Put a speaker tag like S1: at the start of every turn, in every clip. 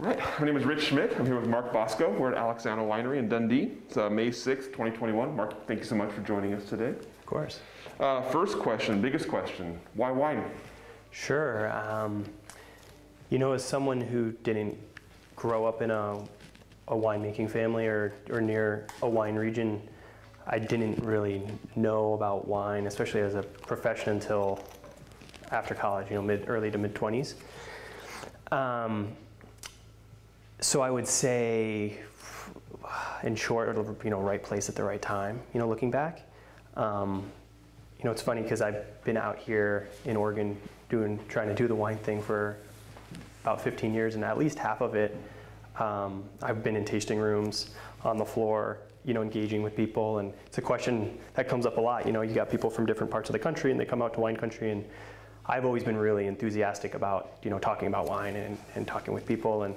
S1: All right, my name is Rich Schmidt. I'm here with Mark Bosko. We're at Alexana Winery in Dundee. It's uh, May 6th, 2021. Mark, thank you so much for joining us today.
S2: Of course.
S1: Uh, first question, biggest question, why wine?
S2: Sure. Um, you know, as someone who didn't grow up in a, a winemaking family or, or near a wine region, I didn't really know about wine, especially as a profession, until after college, you know, mid, early to mid 20s. Um, so I would say, in short, you know, right place at the right time. You know, looking back, um, you know, it's funny because I've been out here in Oregon doing, trying to do the wine thing for about 15 years, and at least half of it, um, I've been in tasting rooms on the floor, you know, engaging with people, and it's a question that comes up a lot. You know, you got people from different parts of the country, and they come out to wine country, and I've always been really enthusiastic about, you know, talking about wine and, and talking with people, and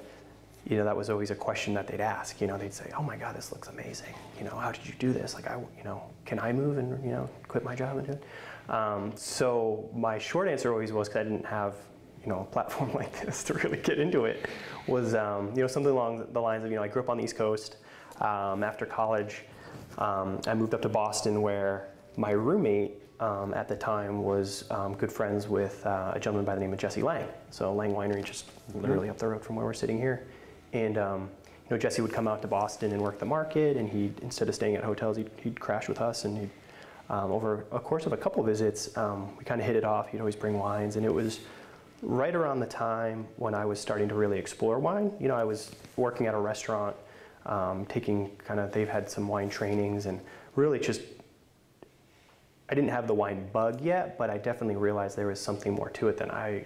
S2: you know, that was always a question that they'd ask. You know, they'd say, "Oh my God, this looks amazing. You know, how did you do this? Like, I, you know, can I move and you know, quit my job and do it?" Um, so my short answer always was, because I didn't have, you know, a platform like this to really get into it, was um, you know something along the lines of, you know, I grew up on the East Coast. Um, after college, um, I moved up to Boston, where my roommate um, at the time was um, good friends with uh, a gentleman by the name of Jesse Lange. So Lange Winery, just literally up the road from where we're sitting here. And um, you know, Jesse would come out to Boston and work the market, and he instead of staying at hotels, he'd, he'd crash with us. And um, over a course of a couple visits, um, we kind of hit it off. He'd always bring wines, and it was right around the time when I was starting to really explore wine. You know, I was working at a restaurant, um, taking kind of they've had some wine trainings, and really just I didn't have the wine bug yet, but I definitely realized there was something more to it than I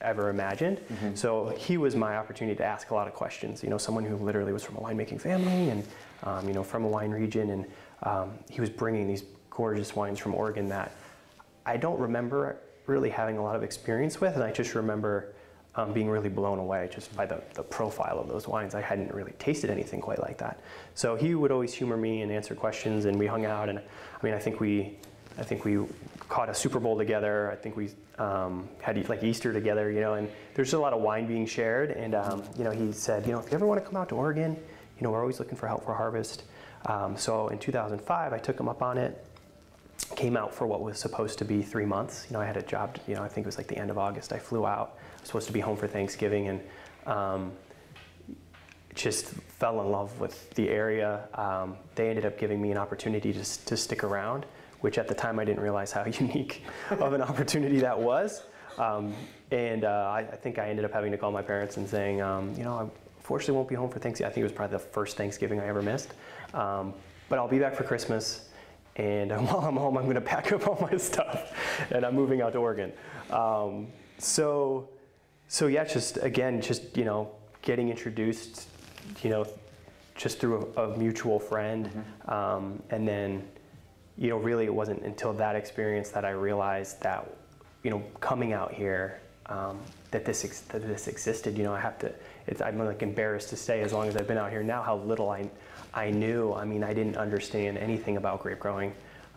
S2: ever imagined. Mm-hmm. So he was my opportunity to ask a lot of questions. You know, someone who literally was from a winemaking family and um, you know from a wine region, and um, he was bringing these gorgeous wines from Oregon that I don't remember really having a lot of experience with, and I just remember. Um, being really blown away just by the, the profile of those wines. I hadn't really tasted anything quite like that. So he would always humor me and answer questions, and we hung out. And I mean, I think we I think we caught a Super Bowl together. I think we um, had like Easter together, you know, and there's just a lot of wine being shared. And, um, you know, he said, you know, if you ever want to come out to Oregon, you know, we're always looking for help for harvest. Um, so in 2005, I took him up on it, came out for what was supposed to be three months. You know, I had a job, you know, I think it was like the end of August. I flew out, I was supposed to be home for Thanksgiving, and um, just fell in love with the area. Um, they ended up giving me an opportunity to, to stick around which at the time I didn't realize how unique of an opportunity that was. Um, and uh, I, I, think I ended up having to call my parents and saying, um, you know, I unfortunately won't be home for Thanksgiving. I think it was probably the first Thanksgiving I ever missed. Um, but I'll be back for Christmas. And while I'm home, I'm going to pack up all my stuff, and I'm moving out to Oregon. Um, so, so yeah, just again, just you know, getting introduced, you know, just through a, a mutual friend, mm-hmm. Um, and then you know, really it wasn't until that experience that I realized that, you know, coming out here, um, that this ex- that this existed. You know, I have to. I'm like embarrassed to say, as long as I've been out here now, how little I I knew. I mean, I didn't understand anything about grape growing.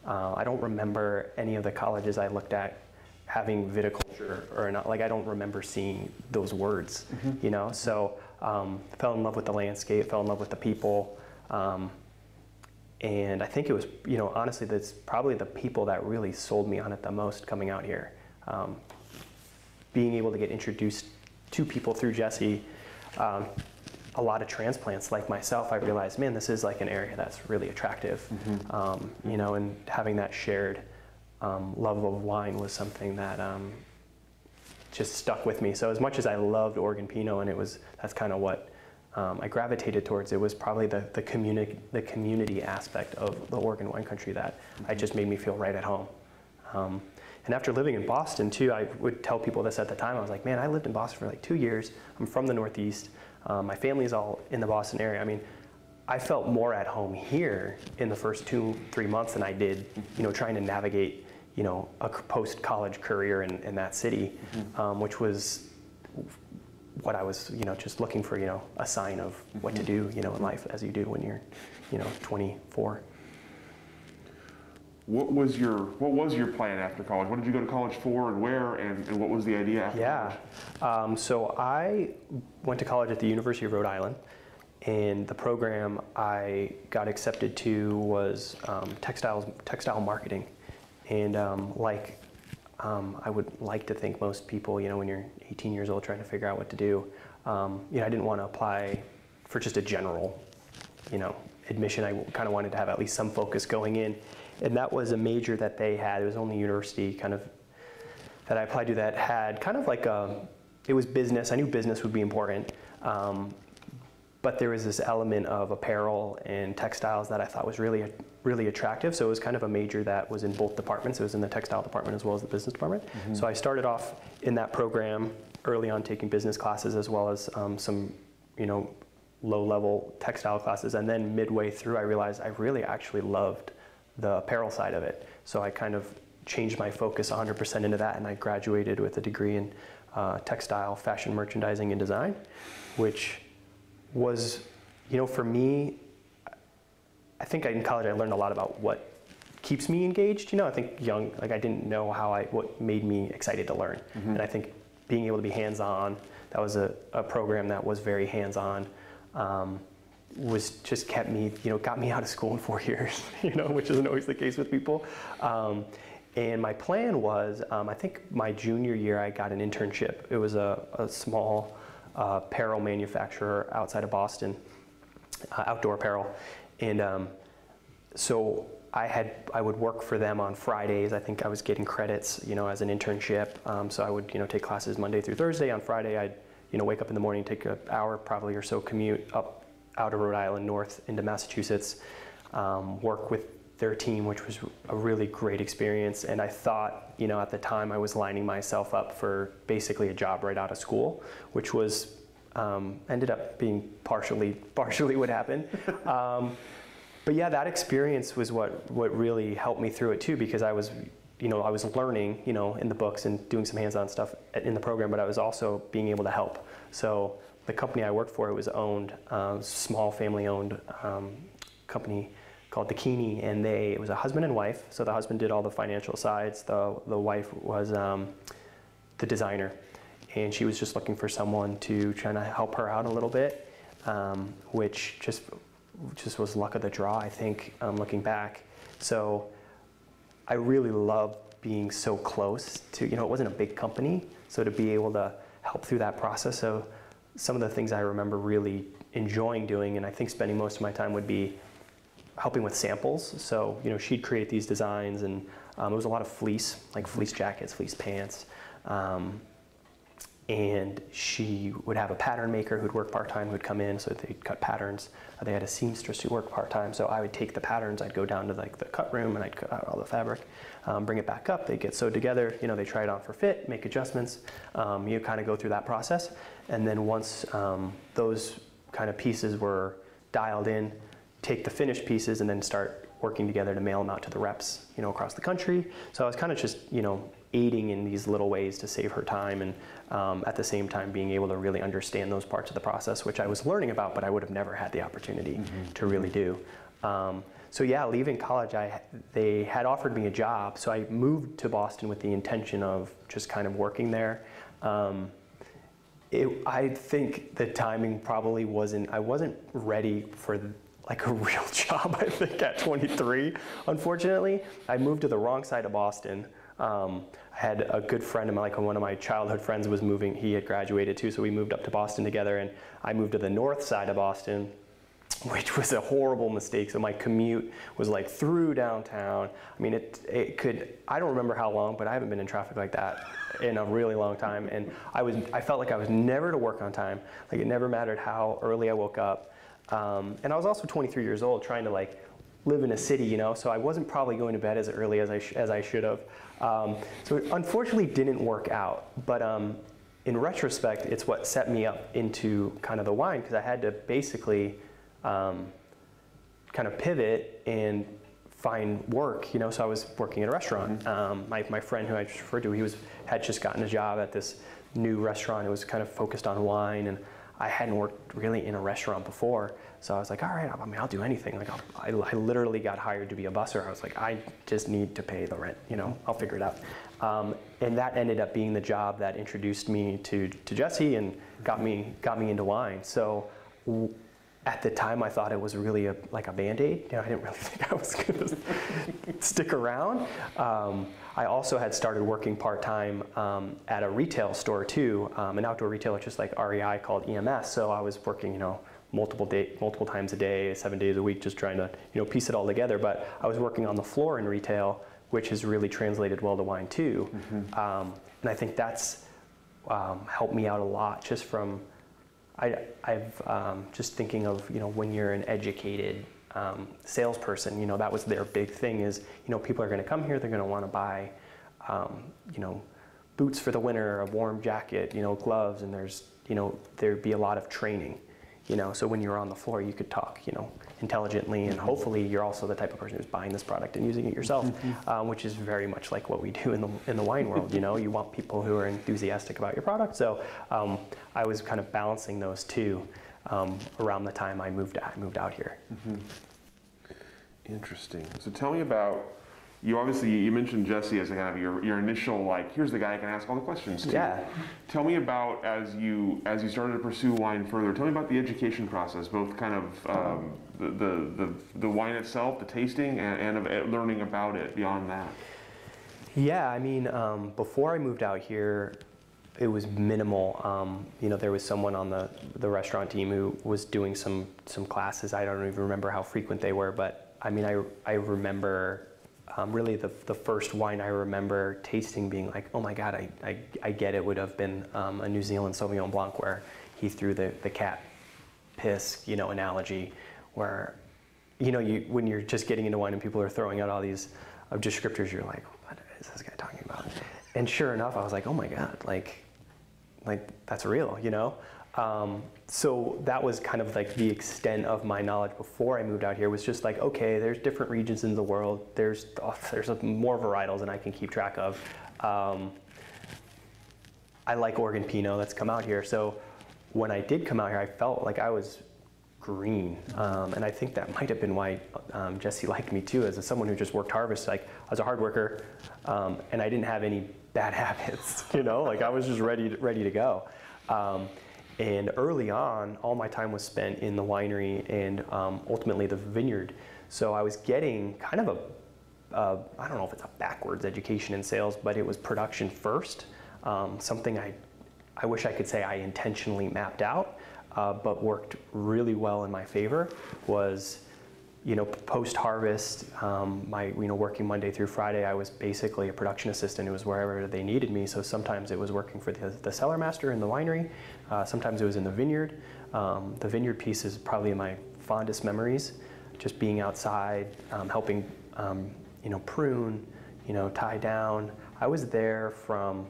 S2: Uh, I don't remember any of the colleges I looked at having viticulture or not. Like I don't remember seeing those words. Mm-hmm. You know, so um, fell in love with the landscape, fell in love with the people. Um, and I think it was, you know, honestly, that's probably the people that really sold me on it the most coming out here. Um, being able to get introduced to people through Jesse, um, a lot of transplants like myself, I realized, man, this is like an area that's really attractive. Mm-hmm. Um, you know, and having that shared um, love of wine was something that um, just stuck with me. So as much as I loved Oregon Pinot, and it was that's kind of what um, I gravitated towards it was probably the, the, community, the community aspect of the Oregon wine country that mm-hmm. I just made me feel right at home. Um, and after living in Boston too, I would tell people this at the time. I was like, man, I lived in Boston for like two years. I'm from the Northeast. Um, my family's all in the Boston area. I mean, I felt more at home here in the first two, three months than I did, you know, trying to navigate, you know, a post-college career in, in that city, um, which was what I was, you know, just looking for, you know, a sign of what to do, you know, in life as you do when you're, you know, 24.
S1: What was your What was your plan after college? What did you go to college for, and where, and, and what was the idea after
S2: Yeah.
S1: college?
S2: Um, so I went to college at the University of Rhode Island, and the program I got accepted to was um, textiles, textile marketing. And um, like um, I would like to think most people, you know, when you're 18 years old trying to figure out what to do, um, you know, I didn't want to apply for just a general, you know, admission. I kind of wanted to have at least some focus going in. And that was a major that they had. It was only university kind of that I applied to that had kind of like a, it was business. I knew business would be important, um, but there was this element of apparel and textiles that I thought was really, really attractive. So it was kind of a major that was in both departments. It was in the textile department as well as the business department. So I started off in that program early on, taking business classes as well as um, some, you know, low-level textile classes. And then midway through, I realized I really actually loved the apparel side of it. So I kind of changed my focus 100% into that, and I graduated with a degree in uh, textile, fashion merchandising, and design, which was, you know, for me, I think in college I learned a lot about what keeps me engaged. You know, I think young, like I didn't know how I, what made me excited to learn. And I think being able to be hands-on, that was a, a program that was very hands-on, um, was just kept me, you know, got me out of school in four years, you know, which isn't always the case with people. Um, and my plan was, um, I think my junior year I got an internship. It was a, a small uh, apparel manufacturer outside of Boston, uh, outdoor apparel. And um, so I had I would work for them on Fridays. I think I was getting credits, you know, as an internship. Um, so I would you know take classes Monday through Thursday. On Friday, I'd you know wake up in the morning, take an hour probably or so commute up out of Rhode Island north into Massachusetts, um, work with their team, which was a really great experience. And I thought, you know, at the time I was lining myself up for basically a job right out of school, which was um, ended up being partially partially what happened. Um, but yeah, that experience was what what really helped me through it too, because I was, you know, I was learning, you know, in the books and doing some hands-on stuff in the program, but I was also being able to help. So the company I worked for, it was owned, uh, small family-owned um, company called Dakini, and they it was a husband and wife. So the husband did all the financial sides. The the wife was um, the designer, and she was just looking for someone to try to help her out a little bit, um, which just just was luck of the draw, I think, um, looking back. So I really love being so close to, you know, it wasn't a big company, so to be able to help through that process. So some of the things I remember really enjoying doing, and I think spending most of my time would be helping with samples. So, you know, she'd create these designs, and um, it was a lot of fleece, like fleece jackets, fleece pants. Um, and she would have a pattern maker who'd work part-time who'd come in so they'd cut patterns Uh, they had a seamstress who worked part-time so i would take the patterns i'd go down to like the cut room and i'd cut out all the fabric um, bring it back up They'd get sewed together you know they try it on for fit make adjustments um, you kind of go through that process and then once um, those kind of pieces were dialed in take the finished pieces and then start working together to mail them out to the reps you know across the country. So i was kind of just you know aiding in these little ways to save her time and um, at the same time being able to really understand those parts of the process which i was learning about but i would have never had the opportunity to really do. Um, so yeah leaving college I, they had offered me a job so i moved to boston with the intention of just kind of working there. Um, it, I think the timing probably wasn't. I wasn't ready for like a real job. I think at 23, unfortunately, I moved to the wrong side of Boston. Um, I had a good friend of mine, like one of my childhood friends, was moving. He had graduated too, so we moved up to Boston together. And I moved to the north side of Boston, which was a horrible mistake. So my commute was like through downtown. I mean, it, it could, I don't remember how long, but I haven't been in traffic like that in a really long time. And I was, I felt like I was never to work on time. Like it never mattered how early I woke up. Um, and I was also 23 years old trying to like live in a city, you know, so I wasn't probably going to bed as early as I, sh- as I should have. Um, so it unfortunately didn't work out. But um, in retrospect, it's what set me up into kind of the wine because I had to basically um, kind of pivot and find work. You know, so I was working at a restaurant. Um, my, my friend who I just referred to, he was had just gotten a job at this new restaurant. It was kind of focused on wine, and I hadn't worked really in a restaurant before. So I was like, all right, I mean, I'll do anything. Like, I, I literally got hired to be a busser. I was like, I just need to pay the rent. You know, I'll figure it out. Um, and that ended up being the job that introduced me to, to Jesse and got me got me into wine. So at the time, I thought it was really a, like a band aid. You know, I didn't really think I was going to stick around. Um, I also had started working part time um, at a retail store too, um, an outdoor retailer just like REI called EMS. So I was working, you know, multiple day, multiple times a day, seven days a week, just trying to you know piece it all together. But I was working on the floor in retail, which has really translated well to wine too. Um, and I think that's um, helped me out a lot just from I, I've um, just thinking of you know when you're an educated um, salesperson, you know that was their big thing is you know people are going to come here, they're going to want to buy um, you know boots for the winter, a warm jacket, you know gloves, and there's you know there'd be a lot of training, you know so when you're on the floor you could talk you know intelligently and hopefully you're also the type of person who's buying this product and using it yourself, um, which is very much like what we do in the in the wine world. You know you want people who are enthusiastic about your product. So um, I was kind of balancing those two um, around the time I moved out, moved out here.
S1: Interesting. So tell me about you. Obviously, you mentioned Jesse as kind of your, your initial like. Here's the guy I can ask all the questions to.
S2: Yeah.
S1: Tell me about as you as you started to pursue wine further. Tell me about the education process, both kind of um, the, the the the wine itself, the tasting, and, and of learning about it beyond that.
S2: Yeah, I mean, um, before I moved out here, it was minimal. Um, you know, there was someone on the, the restaurant team who was doing some some classes. I don't even remember how frequent they were, but I mean, I I remember um, really the the first wine I remember tasting being like, oh my god, I I, I get it. Would have been um, a New Zealand Sauvignon Blanc where he threw the the cat piss, you know, analogy, where you know, you when you're just getting into wine and people are throwing out all these uh, descriptors, you're like, what is this guy talking about? And sure enough, I was like, oh my god, like, like that's real, you know. Um, so that was kind of like the extent of my knowledge before I moved out here. Was just like, okay, there's different regions in the world. There's oh, there's more varietals than I can keep track of. Um, I like Oregon Pinot that's come out here. So when I did come out here, I felt like I was green, um, and I think that might have been why um, Jesse liked me too, as a, someone who just worked harvest. Like I was a hard worker, um, and I didn't have any bad habits. You know, like I was just ready to, ready to go. Um, and early on, all my time was spent in the winery and um, ultimately the vineyard. So I was getting kind of a I don't know if it's a backwards education in sales, but it was production first. Um, something I, I wish I could say I intentionally mapped out, uh, but worked really well in my favor. Was, you know, post harvest, um, my you know working Monday through Friday, I was basically a production assistant. It was wherever they needed me. So sometimes it was working for the, the cellar master in the winery. Uh, sometimes it was in the vineyard. Um, the vineyard piece is probably my fondest memories. Just being outside, um, helping um, you know, prune, you know, tie down. I was there from,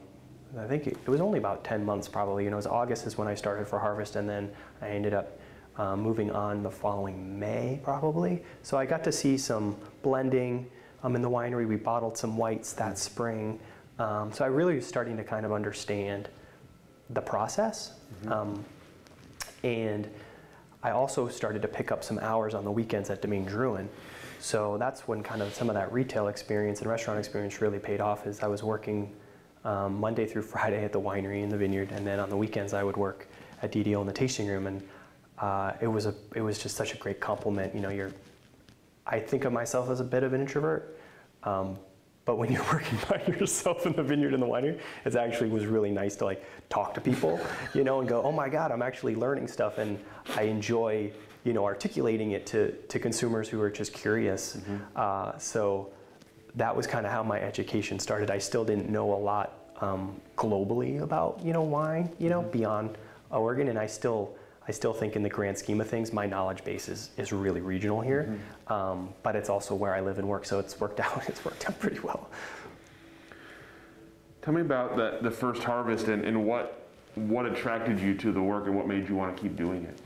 S2: I think it was only about 10 months probably. You know, it was August is when I started for harvest, and then I ended up uh, moving on the following May probably. So I got to see some blending. Um, in the winery, we bottled some whites that spring. Um, so I really was starting to kind of understand the process. Um, and I also started to pick up some hours on the weekends at Domaine Drouhin. So that's when kind of some of that retail experience and restaurant experience really paid off. Is I was working um, Monday through Friday at the winery in the vineyard, and then on the weekends I would work at DDO in the tasting room, and uh, it was a it was just such a great compliment. You know, you're I think of myself as a bit of an introvert, um, but when you're working by yourself in the vineyard in the winery, it actually was really nice to like talk to people, you know, and go, oh my God, I'm actually learning stuff, and I enjoy you know, articulating it to, to consumers who are just curious. Uh, so that was kind of how my education started. I still didn't know a lot um, globally about, you know, wine, you know, beyond Oregon, and I still, I still think in the grand scheme of things, my knowledge base is, is really regional here. Um, but it's also where I live and work, so it's worked out. It's worked out pretty well.
S1: Tell me about the, the first harvest and, and what what attracted you to the work and what made you want to keep doing it.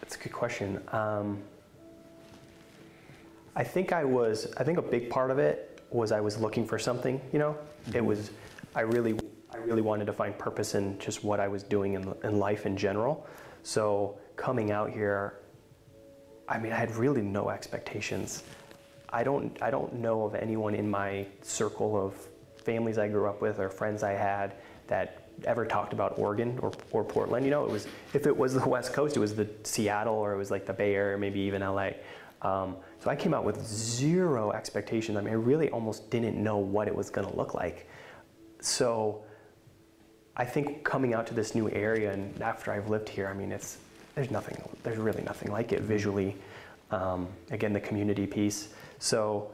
S2: That's a good question. Um, I think I was. I think a big part of it was I was looking for something. You know, it was. I really, I really wanted to find purpose in just what I was doing in, in life in general. So coming out here, I mean, I had really no expectations. I don't. I don't know of anyone in my circle of families I grew up with or friends I had that ever talked about Oregon or, or Portland. You know, it was if it was the West Coast, it was the Seattle or it was like the Bay Area, maybe even LA. Um, so I came out with zero expectations. I mean, I really almost didn't know what it was going to look like. So I think coming out to this new area and after I've lived here, I mean, it's there's nothing, there's really nothing like it visually. Um, again, the community piece. So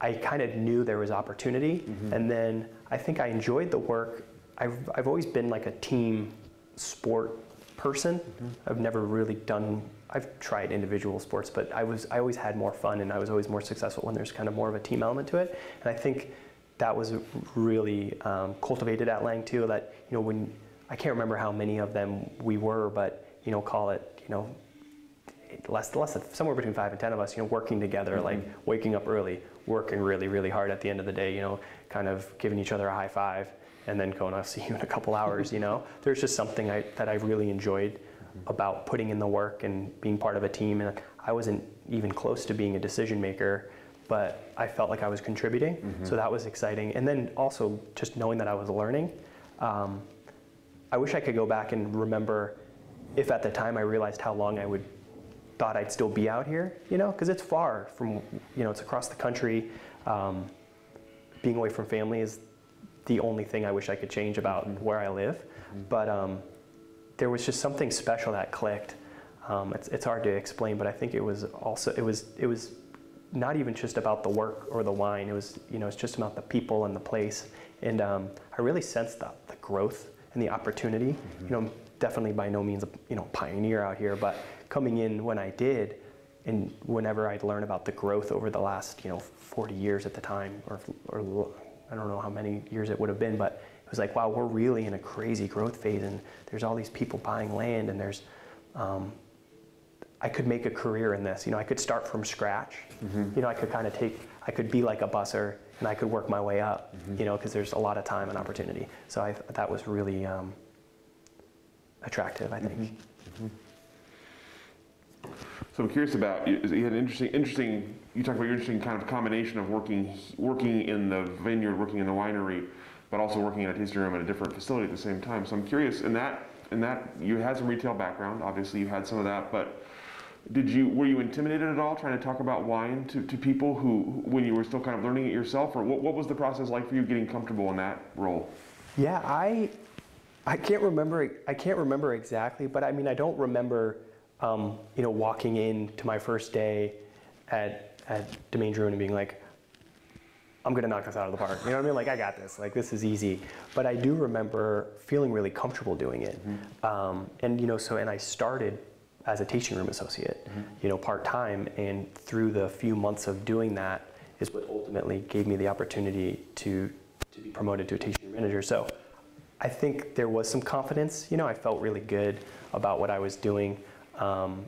S2: I kind of knew there was opportunity, mm-hmm. and then I think I enjoyed the work. I've I've always been like a team sport person. Mm-hmm. I've never really done. I've tried individual sports, but I was I always had more fun, and I was always more successful when there's kind of more of a team element to it. And I think that was really um, cultivated at Lange too. That you know when I can't remember how many of them we were, but you know call it you know less less somewhere between five and ten of us, you know, working together, mm-hmm. like waking up early, working really really hard at the end of the day, you know, kind of giving each other a high five, and then going, I'll see you in a couple hours. You know, there's just something I, that I really enjoyed mm-hmm. about putting in the work and being part of a team. And I wasn't even close to being a decision maker but I felt like I was contributing. Mm-hmm. So that was exciting. And then also just knowing that I was learning. Um, I wish I could go back and remember if at the time I realized how long I would thought I'd still be out here, you know, because it's far from, you know, it's across the country. Um, being away from family is the only thing I wish I could change about mm-hmm. where I live. Mm-hmm. But um, there was just something special that clicked. Um, it's, it's hard to explain, but I think it was also it was it was not even just about the work or the wine. It was, you know, it's just about the people and the place. And um, I really sensed the, the growth and the opportunity. Mm-hmm. You know, definitely by no means a you know pioneer out here, but coming in when I did, and whenever I'd learn about the growth over the last you know 40 years at the time, or or I don't know how many years it would have been, but it was like, wow, we're really in a crazy growth phase, and there's all these people buying land, and there's um, I could make a career in this. You know, I could start from scratch. Mm-hmm. You know, I could kind of take, I could be like a busser and I could work my way up, mm-hmm. you know, because there's a lot of time and opportunity. So I, that was really um, attractive, I think. Mm-hmm.
S1: mm-hmm. So I'm curious about you had an interesting, interesting. You talked about your interesting kind of combination of working, working in the vineyard, working in the winery, but also working in a tasting room at a different facility at the same time. So I'm curious in that, in that you had some retail background. Obviously, you had some of that, but did you were you intimidated at all trying to talk about wine to, to people who when you were still kind of learning it yourself? Or what, what was the process like for you getting comfortable in that role?
S2: Yeah i i can't remember i can't remember exactly but i mean i don't remember um, you know walking in to my first day at at domaine drouhin and being like i'm going to knock this out of the park. You know what i mean? Like i got this. Like this is easy. But i do remember feeling really comfortable doing it. Mm-hmm. um, and you know so and i started as a tasting room associate, mm-hmm. you know, part time. And through the few months of doing that is what ultimately gave me the opportunity to, to be promoted to a tasting room manager. So I think there was some confidence. You know, I felt really good about what I was doing. Um,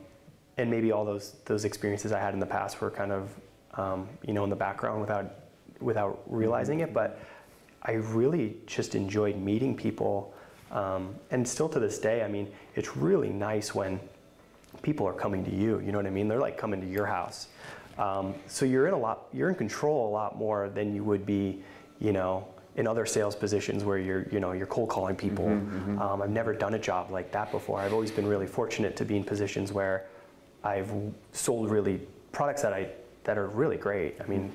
S2: and maybe all those, those experiences I had in the past were kind of, um, you know, in the background without, without realizing it. But I really just enjoyed meeting people. Um, and still to this day, I mean, it's really nice when people are coming to you. You know what I mean? They're like coming to your house. Um, so you're in a lot, you're in control a lot more than you would be, you know, in other sales positions where you're, you know, you're cold calling people. Mm-hmm, mm-hmm. Um, I've never done a job like that before. I've always been really fortunate to be in positions where I've sold really products that I that are really great. I mean,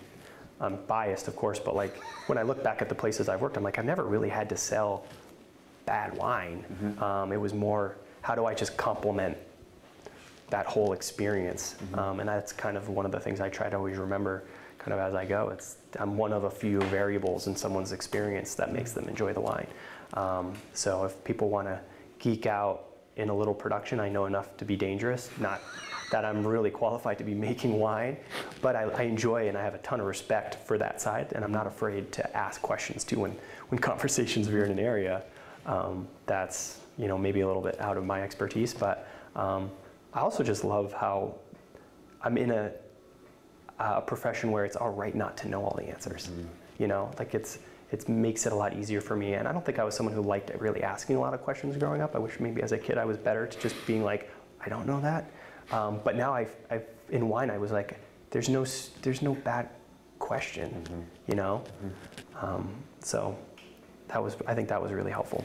S2: I'm biased, of course, but like when I look back at the places I've worked, I'm like, I've never really had to sell bad wine. Mm-hmm. Um, it was more, how do I just complement that whole experience. Mm-hmm. Um, and that's kind of one of the things I try to always remember kind of as I go. It's I'm one of a few variables in someone's experience that makes them enjoy the wine. Um, so if people want to geek out in a little production, I know enough to be dangerous. Not that I'm really qualified to be making wine, but I, I, enjoy and I have a ton of respect for that side, and I'm not afraid to ask questions too when when conversations veer in an area um, that's you know maybe a little bit out of my expertise, but Um, I also just love how I'm in a, a profession where it's all right not to know all the answers. You know, like it's it makes it a lot easier for me. And I don't think I was someone who liked really asking a lot of questions growing up. I wish maybe as a kid I was better to just being like, I don't know that. Um, but now I've, I've, in wine, I was like, there's no, there's no bad question, you know? Um, so that was, I think that was really helpful.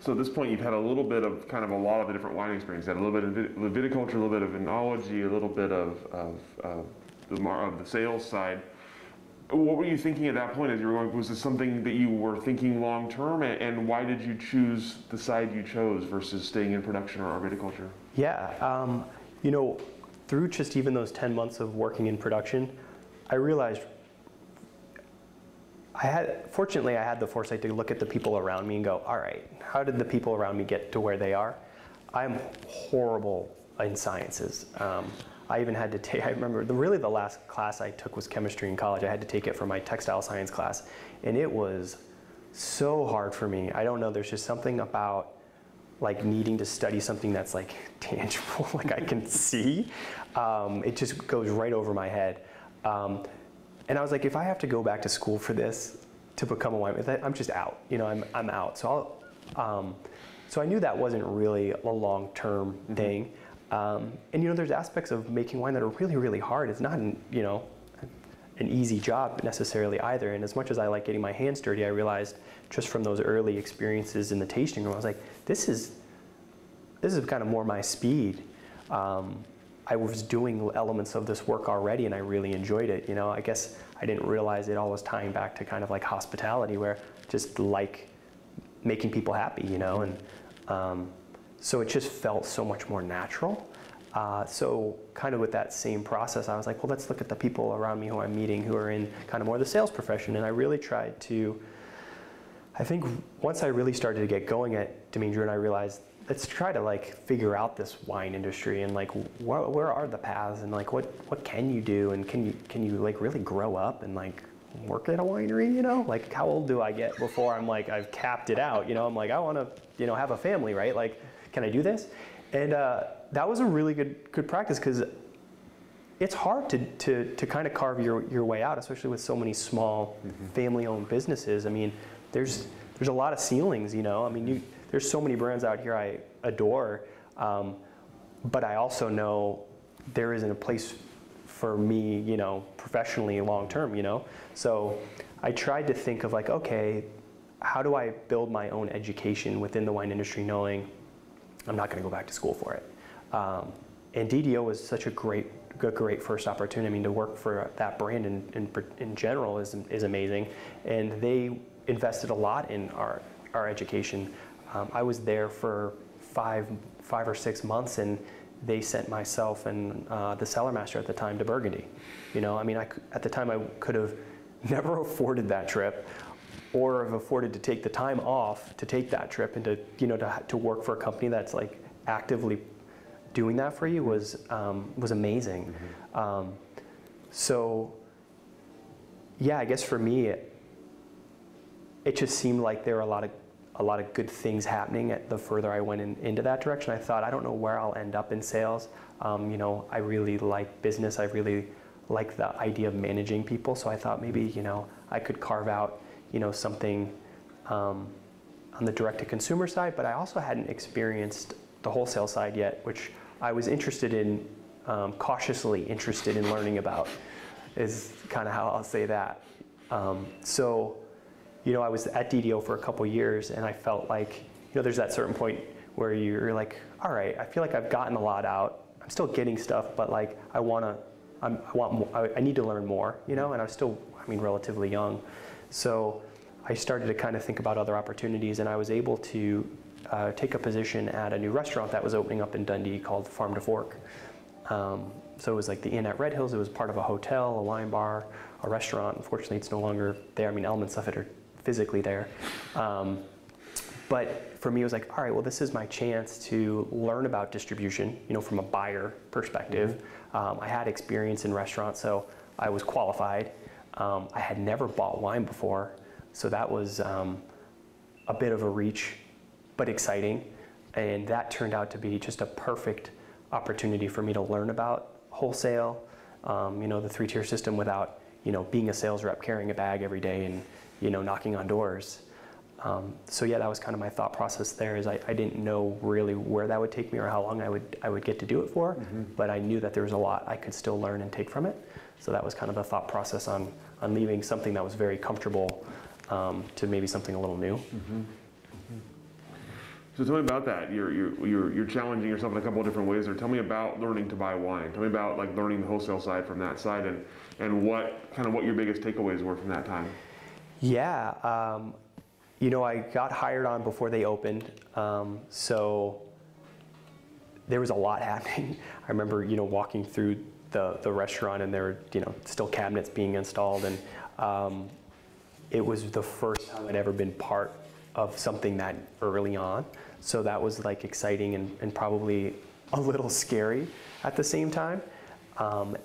S1: So at this point, you've had a little bit of kind of a lot of the different wine experience. You had a little bit of vit- viticulture, a little bit of enology, a little bit of, of, of the of the sales side. What were you thinking at that point as you were going? Was this something that you were thinking long term, and, and why did you choose the side you chose versus staying in production or viticulture?
S2: Yeah, um, you know, through just even those 10 months of working in production, I realized I had, fortunately, I had the foresight to look at the people around me and go, all right, how did the people around me get to where they are? I'm horrible in sciences. Um, I even had to take, I remember, the, really the last class I took was chemistry in college. I had to take it for my textile science class, and it was so hard for me. I don't know, there's just something about like needing to study something that's like tangible, like I can see. Um, it just goes right over my head. Um, and I was like, if I have to go back to school for this to become a winemaker, I'm just out. You know, I'm, I'm out. So I'll, um, so I knew that wasn't really a long-term thing. Um, and you know, there's aspects of making wine that are really, really hard. It's not, an, you know, an easy job necessarily either. And as much as I like getting my hands dirty, I realized just from those early experiences in the tasting room, I was like, this is, this is kind of more my speed. Um, I was doing elements of this work already and I really enjoyed it. You know, I guess I didn't realize it all was tying back to kind of like hospitality where just like making people happy, you know, and um, so it just felt so much more natural. Uh, so kind of with that same process, I was like, well, let's look at the people around me who I'm meeting who are in kind of more the sales profession. And I really tried to, I think once I really started to get going at Domaine and I realized let's try to like figure out this wine industry and like where, where are the paths and like what what can you do and can you can you like really grow up and like work at a winery you know? Like how old do i get before i'm like i've capped it out you know? I'm like i want to you know have a family right? Like can i do this? And uh, that was a really good good practice because it's hard to, to, to kind of carve your, your way out, especially with so many small family-owned businesses. I mean, there's there's a lot of ceilings, you know. I mean, you, there's so many brands out here I adore, um, but I also know there isn't a place for me, you know, professionally long term, you know. So I tried to think of like, okay, how do I build my own education within the wine industry, knowing I'm not going to go back to school for it. Um, and DDO was such a great, good, great first opportunity. I mean, to work for that brand in, in, in general is, is amazing. And they invested a lot in our, our education. Um, I was there for five, five or six months, and they sent myself and uh, the cellar master at the time to Burgundy. You know, I mean, I, at the time I could have never afforded that trip or have afforded to take the time off to take that trip and to you know to, to work for a company that's like actively doing that for you was um, was amazing. Um, so yeah, I guess for me, it, it just seemed like there were a lot of a lot of good things happening at the further I went in, into that direction. I thought I don't know where I'll end up in sales. Um, you know, I really like business. I really like the idea of managing people. So I thought maybe you know I could carve out you know something um, on the direct to consumer side, but I also hadn't experienced the wholesale side yet, which I was interested in, um, cautiously interested in learning about, is kind of how I'll say that. Um, so, you know, I was at DDO for a couple years, and I felt like, you know, there's that certain point where you're like, all right, I feel like I've gotten a lot out. I'm still getting stuff, but like I want to, I want, more, I, I need to learn more, you know. And I'm still, I mean, relatively young, so I started to kind of think about other opportunities, and I was able to uh, take a position at a new restaurant that was opening up in Dundee called Farm to Fork. Um, so it was like the inn at Red Hills. It was part of a hotel, a wine bar, a restaurant. Unfortunately, it's no longer there. I mean, elements of it are physically there. Um, but for me, it was like, all right, well, this is my chance to learn about distribution, you know, from a buyer perspective. Um, I had experience in restaurants, so I was qualified. Um, I had never bought wine before, so that was um, a bit of a reach, but exciting. and that turned out to be just a perfect opportunity for me to learn about wholesale, um, you know, the three-tier system without, you know, being a sales rep carrying a bag every day and, you know, knocking on doors. Um, so yeah, that was kind of my thought process there. Is I, I, didn't know really where that would take me or how long I would I would get to do it for, mm-hmm. but I knew that there was a lot I could still learn and take from it. So that was kind of the thought process on on leaving something that was very comfortable um, to maybe something a little new. Mm-hmm.
S1: So tell me about that. You're, you're, you're, challenging yourself in a couple of different ways there. Tell me about learning to buy wine. Tell me about like learning the wholesale side from that side and, and what kind of what your biggest takeaways were from that time.
S2: Yeah, um, you know, I got hired on before they opened, um, so there was a lot happening. I remember, you know, walking through the, the restaurant and there were, you know, still cabinets being installed and um, it was the first time I'd ever been part of something that early on. So that was like exciting and, and probably a little scary at the same time. Um,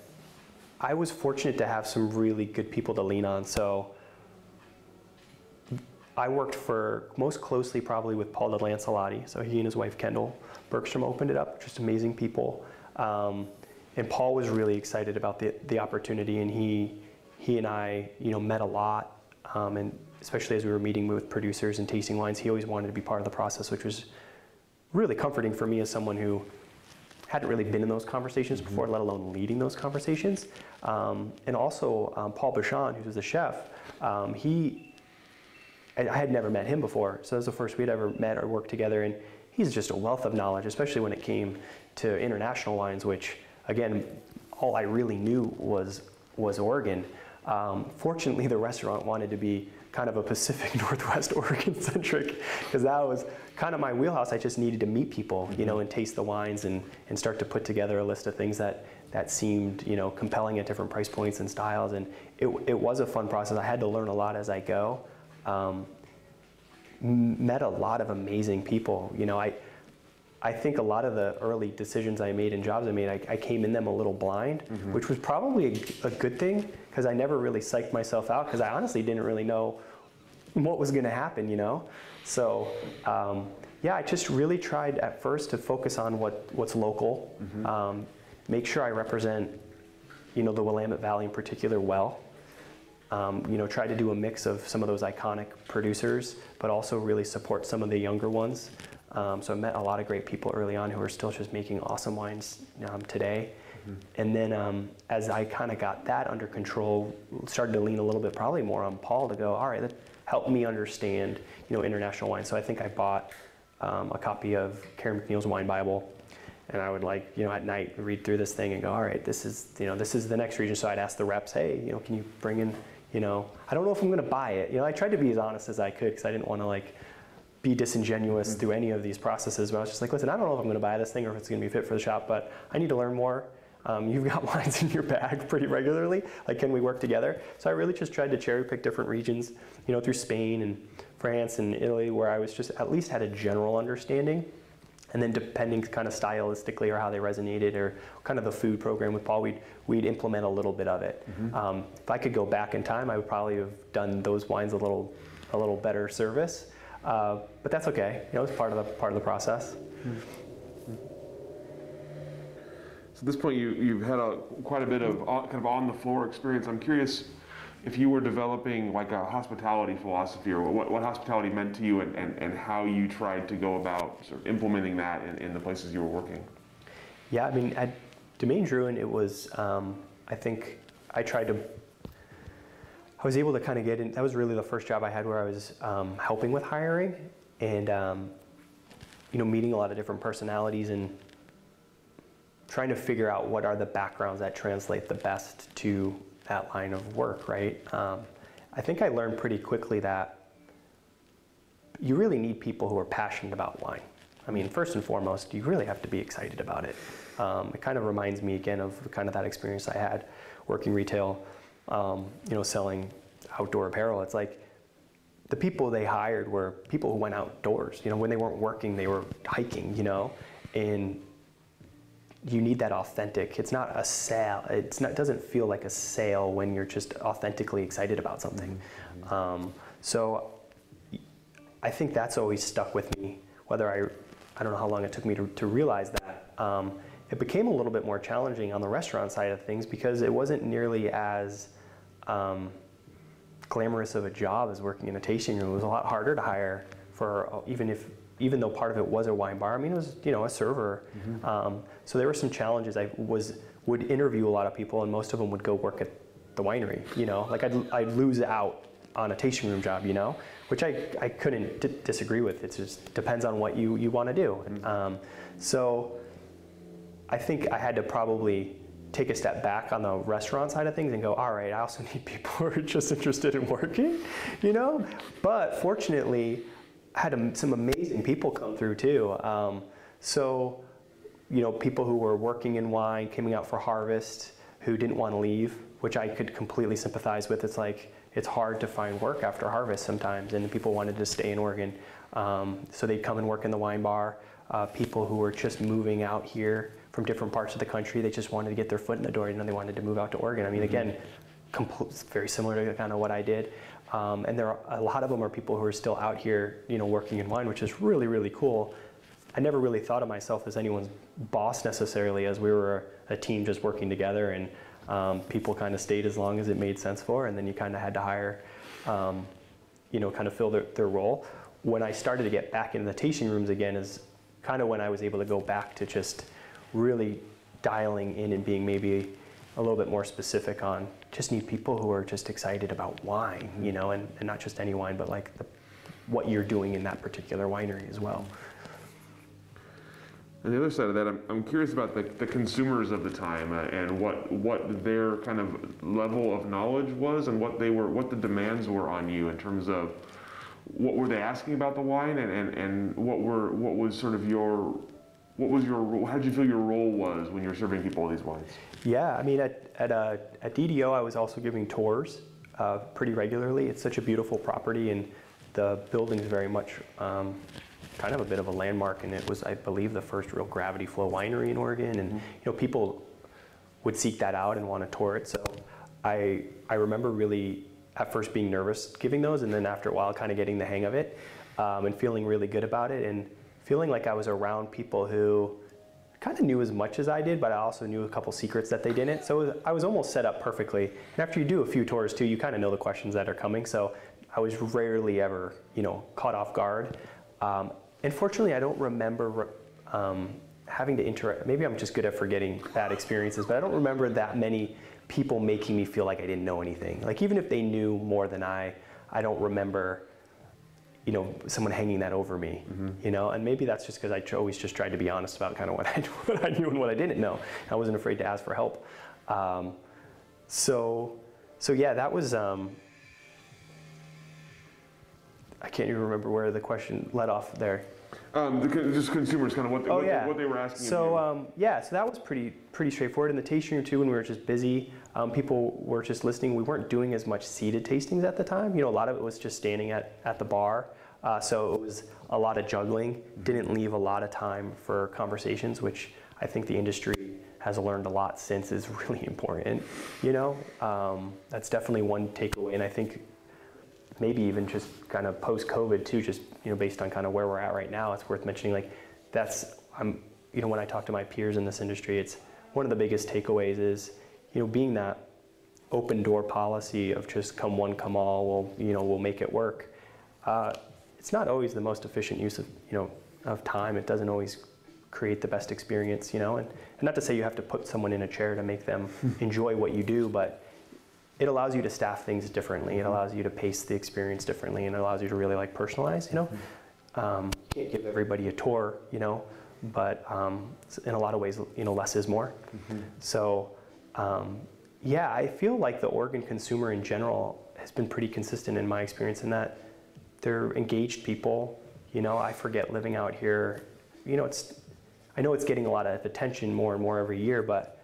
S2: I was fortunate to have some really good people to lean on. So I worked for most closely probably with Paul DeLancelotti. So he and his wife Kendall Bergstrom opened it up, just amazing people. Um, and Paul was really excited about the, the opportunity, and he he and I you know met a lot, um, and especially as we were meeting with producers and tasting wines, he always wanted to be part of the process, which was really comforting for me as someone who hadn't really been in those conversations mm-hmm. before, let alone leading those conversations. Um, and also, um, Paul Bachand, who was the chef, um, he, I had never met him before, so that was the first we'd ever met or worked together. And he's just a wealth of knowledge, especially when it came to international wines, which, again, all I really knew was was Oregon. Um, fortunately, the restaurant wanted to be kind of a Pacific Northwest Oregon centric because that was kind of my wheelhouse. I just needed to meet people, you know, and taste the wines and, and start to put together a list of things that, that seemed, you know, compelling at different price points and styles. And it, it was a fun process. I had to learn a lot as I go. Um, met a lot of amazing people. You know, I, I think a lot of the early decisions I made and jobs I made, I, I came in them a little blind, mm-hmm. which was probably a, a good thing because I never really psyched myself out because I honestly didn't really know what was going to happen, you know? So, um, yeah, I just really tried at first to focus on what, what's local, mm-hmm. um, make sure I represent, you know, the Willamette Valley in particular well. Um, you know, try to do a mix of some of those iconic producers, but also really support some of the younger ones. Um, so I met a lot of great people early on who are still just making awesome wines um, today. Mm-hmm. And then um, as I kind of got that under control, started to lean a little bit probably more on Paul to go, all right, that help me understand, you know, international wine. So I think I bought um, a copy of Karen MacNeil's Wine Bible. And I would like, you know, at night read through this thing and go, all right, this is, you know, this is the next region. So I'd ask the reps, hey, you know, can you bring in, you know, I don't know if I'm going to buy it. You know, I tried to be as honest as I could because I didn't want to like be disingenuous mm-hmm. through any of these processes. But I was just like, listen, I don't know if I'm going to buy this thing or if it's going to be fit for the shop, but I need to learn more. Um, you've got wines in your bag pretty regularly. Like, can we work together? So I really just tried to cherry pick different regions, you know, through Spain and France and Italy, where I was just at least had a general understanding. And then depending kind of stylistically or how they resonated or kind of the food program with Paul, we'd, we'd implement a little bit of it. Mm-hmm. Um, if I could go back in time, I would probably have done those wines a little, a little better service. Uh, but that's okay. You know, it's part of the part of the process. Mm-hmm.
S1: At this point, you you've had a quite a bit of kind of on the floor experience. I'm curious if you were developing like a hospitality philosophy or what, what hospitality meant to you and, and, and how you tried to go about sort of implementing that in, in the places you were working.
S2: Yeah, I mean, at Domaine Drouhin, it was, um, I think I tried to I was able to kind of get in. That was really the first job I had where I was um, helping with hiring and um, you know meeting a lot of different personalities and trying to figure out what are the backgrounds that translate the best to that line of work. Right. Um, I think I learned pretty quickly that you really need people who are passionate about wine. I mean, first and foremost, you really have to be excited about it. Um, it kind of reminds me again of kind of that experience I had working retail um, you know, selling outdoor apparel. It's like the people they hired were people who went outdoors. You know, when they weren't working, they were hiking. You know, and you need that authentic. It's not a sale. It's not. It doesn't feel like a sale when you're just authentically excited about something. Mm-hmm. Um, so I think that's always stuck with me. Whether I I don't know how long it took me to, to realize that. Um, it became a little bit more challenging on the restaurant side of things because it wasn't nearly as um, glamorous of a job as working in a tasting room. It was a lot harder to hire for even if even though part of it was a wine bar. I mean, it was you know a server. Mm-hmm. Um, so there were some challenges. I was would interview a lot of people, and most of them would go work at the winery. You know, like I'd, I'd lose out on a tasting room job. You know, which I, I couldn't d- disagree with. It just depends on what you, you want to do. Mm-hmm. Um, so I think I had to probably take a step back on the restaurant side of things and go, all right, I also need people who are just interested in working, you know? But fortunately, had some amazing people come through too. Um, so, you know, people who were working in wine, coming out for harvest, who didn't want to leave, which I could completely sympathize with. It's like, it's hard to find work after harvest sometimes, and people wanted to stay in Oregon. Um, so they'd come and work in the wine bar. Uh, people who were just moving out here from different parts of the country, they just wanted to get their foot in the door, and then they wanted to move out to Oregon. I mean, mm-hmm. again, compl- very similar to kind of what I did. Um, and there are a lot of them are people who are still out here, you know, working in wine, which is really, really cool. I never really thought of myself as anyone's boss necessarily, as we were a team just working together and um, people kind of stayed as long as it made sense for, and then you kind of had to hire, um, you know, kind of fill their, their role. When I started to get back into the tasting rooms again is kind of when I was able to go back to just really dialing in and being maybe a little bit more specific on just need people who are just excited about wine, you know, and, and not just any wine, but like the, what you're doing in that particular winery as well.
S1: On the other side of that, I'm, I'm curious about the, the consumers of the time uh, and what what their kind of level of knowledge was and what they were what the demands were on you in terms of what were they asking about the wine and, and, and what were what was sort of your what was your role? how did you feel your role was when you were serving people these wines?
S2: Yeah, I mean at at, uh, at DDO I was also giving tours uh, pretty regularly. It's such a beautiful property and the building is very much um, kind of a bit of a landmark, and it was, I believe, the first real gravity flow winery in Oregon. And mm-hmm. you know, people would seek that out and want to tour it. So I I remember really at first being nervous giving those, and then after a while, kind of getting the hang of it, um, and feeling really good about it, and feeling like I was around people who kind of knew as much as I did, but I also knew a couple secrets that they didn't. So I was almost set up perfectly. And after you do a few tours too, you kind of know the questions that are coming. So I was rarely ever, you know, caught off guard. Um, Unfortunately, I don't remember um, having to interact. Maybe I'm just good at forgetting bad experiences, but I don't remember that many people making me feel like I didn't know anything. Like even if they knew more than I, I don't remember, you know, someone hanging that over me. Mm-hmm. You know, and maybe that's just because I always just tried to be honest about kind of what I, what I knew and what I didn't know. I wasn't afraid to ask for help. Um, so, so yeah, that was. Um, I can't even remember where the question led off there.
S1: Um, the, just consumers, kind of what, they, oh, what, yeah. what they were asking.
S2: So um, yeah, so that was pretty pretty straightforward. In the tasting room too, when we were just busy, um, people were just listening. We weren't doing as much seated tastings at the time. You know, a lot of it was just standing at at the bar. Uh, so it was a lot of juggling. Didn't leave a lot of time for conversations, which I think the industry has learned a lot since is really important. You know, um, that's definitely one takeaway, and I think maybe even just kind of post COVID too, just you know based on kind of where we're at right now, it's worth mentioning like that's I'm you know when I talk to my peers in this industry, it's one of the biggest takeaways is you know being that open door policy of just come one come all, we'll you know we'll make it work. Uh, it's not always the most efficient use of you know of time. It doesn't always create the best experience, you know, and, and not to say you have to put someone in a chair to make them enjoy what you do, but it allows you to staff things differently. It allows you to pace the experience differently, and it allows you to really like personalize. You know, mm-hmm. um, can't give everybody a tour. You know, but um, in a lot of ways, you know, less is more. Mm-hmm. So, um, yeah, I feel like the Oregon consumer in general has been pretty consistent in my experience in that they're engaged people. You know, I forget living out here. You know, it's I know it's getting a lot of attention more and more every year, but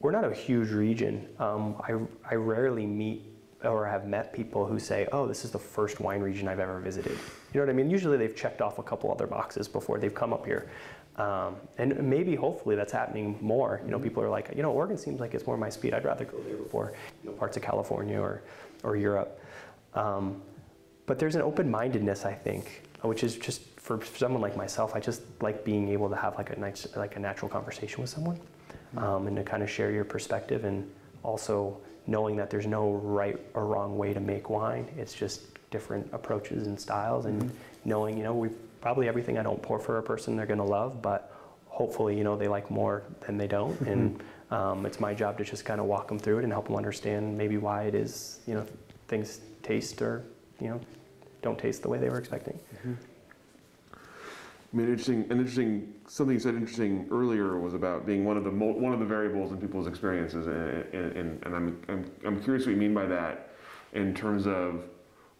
S2: we're not a huge region. Um, I, I rarely meet or have met people who say, oh, this is the first wine region I've ever visited. You know what I mean? Usually they've checked off a couple other boxes before they've come up here. Um, and maybe hopefully that's happening more. You know, people are like, you know, Oregon seems like it's more my speed. I'd rather go there before you know, parts of California or, or Europe. Um, but there's an open mindedness, I think, which is just for someone like myself, I just like being able to have like a nice, like a natural conversation with someone, um, and to kind of share your perspective, and also knowing that there's no right or wrong way to make wine. It's just different approaches and styles, and knowing, you know, we probably everything I don't pour for a person they're gonna love, but hopefully, you know, they like more than they don't, and um, it's my job to just kind of walk them through it and help them understand maybe why it is, you know, things taste or, you know, don't taste the way they were expecting.
S1: I mean, interesting, an interesting, something you said interesting earlier was about being one of the, mo- one of the variables in people's experiences. And, and, and- and I'm, I'm, I'm curious what you mean by that in terms of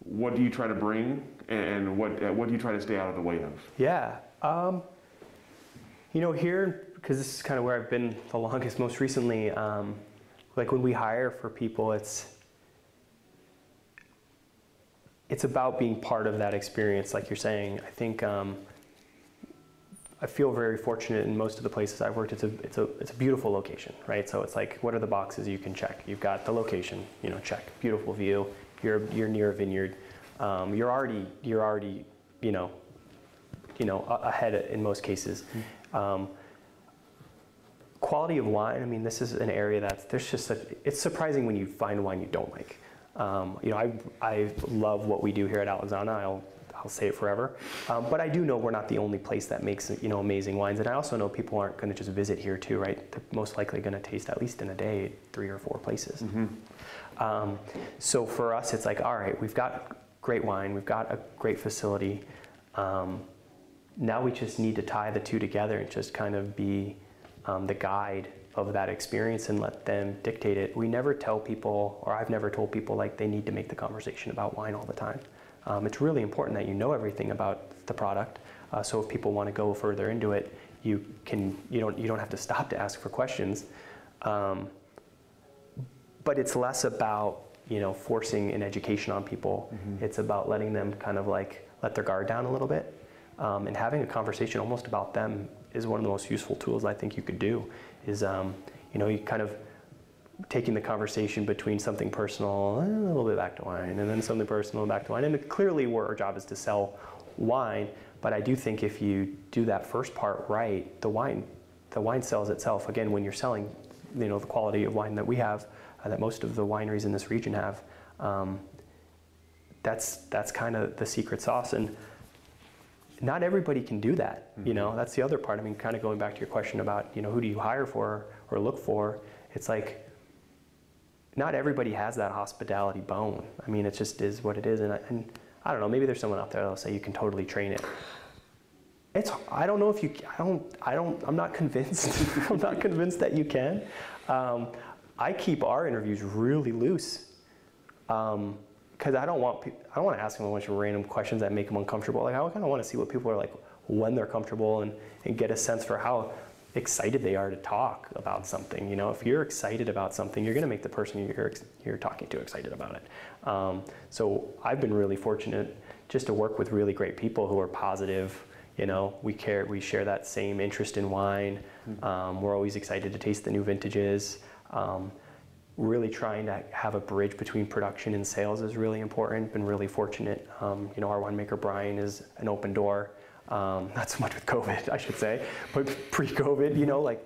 S1: what do you try to bring and what, uh, what do you try to stay out of the way of?
S2: Yeah. Um, you know, here, because this is kind of where I've been the longest, most recently, um, like when we hire for people, it's it's about being part of that experience, like you're saying. I think um, I feel very fortunate in most of the places I've worked. It's a it's a it's a beautiful location, right? So it's like, what are the boxes you can check? You've got the location, you know, check. Beautiful view. You're you're near a vineyard. Um, you're already you're already you know you know ahead in most cases. Um, quality of wine. I mean, this is an area that's there's just such. It's surprising when you find wine you don't like. Um, you know, I I love what we do here at Alexana. I'll I'll say it forever. Um, but I do know we're not the only place that makes you know amazing wines, and I also know people aren't going to just visit here too, right? They're most likely going to taste at least in a day three or four places. Um, so for us, it's like, all right, we've got great wine, we've got a great facility. Um, now we just need to tie the two together and just kind of be um, the guide of that experience and let them dictate it. We never tell people, or I've never told people, like they need to make the conversation about wine all the time. Um, it's really important that you know everything about the product. Uh, so if people want to go further into it, you can. You don't. You don't have to stop to ask for questions. Um, but it's less about you know forcing an education on people. It's about letting them kind of like let their guard down a little bit, um, and having a conversation almost about them is one of the most useful tools I think you could do. Is um, you know you kind of taking the conversation between something personal, eh, a little bit back to wine, and then something personal back to wine. And clearly, where our job is to sell wine, but I do think if you do that first part right, the wine, the wine sells itself. Again, when you're selling, you know, the quality of wine that we have, uh, that most of the wineries in this region have, um, that's that's kind of the secret sauce. And not everybody can do that. You know, that's the other part. I mean, kind of going back to your question about, you know, who do you hire for or look for? It's like not everybody has that hospitality bone. I mean, it just is what it is. And I, and I don't know, maybe there's someone out there that'll say you can totally train it. It's, I don't know if you, I don't, I don't, I'm not convinced. I'm not convinced that you can. Um, I keep our interviews really loose. Um, because I don't want peop I don't want to ask them a bunch of random questions that make them uncomfortable. Like I kind of want to see what people are like when they're comfortable and, and get a sense for how excited they are to talk about something. You know, if you're excited about something, you're going to make the person you're ex- you're talking to excited about it. Um, so I've been really fortunate just to work with really great people who are positive. You know, we care, we share that same interest in wine. Um, we're always excited to taste the new vintages. Um, really trying to have a bridge between production and sales is really important. Been really fortunate. Um, you know, our winemaker Brian is an open door. Um, not so much with COVID, I should say, but pre-COVID, you know, like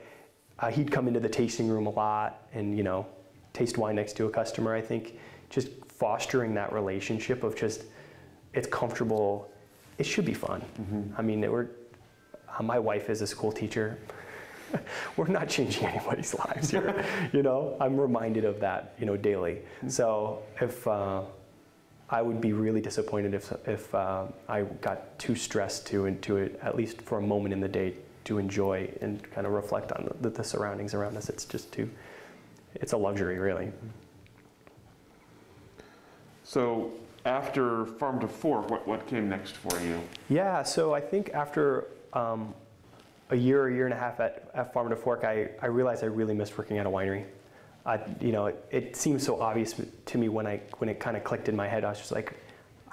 S2: uh, he'd come into the tasting room a lot and you know, taste wine next to a customer. I think just fostering that relationship of just it's comfortable. It should be fun. I mean, we're. Uh, my wife is a school teacher we're not changing anybody's lives here. you know, I'm reminded of that, you know, daily. So if uh, I would be really disappointed if if uh, I got too stressed to into it, at least for a moment in the day, to enjoy and kind of reflect on the, the surroundings around us. It's just too. It's a luxury, really.
S1: So after Farm to Fork, what, what came next for you?
S2: Yeah, so I think after um, a year, or a year and a half at, at Farm to Fork, I, I realized I really missed working at a winery. I, you know, it, it seemed so obvious to me when I when it kind of clicked in my head. I was just like,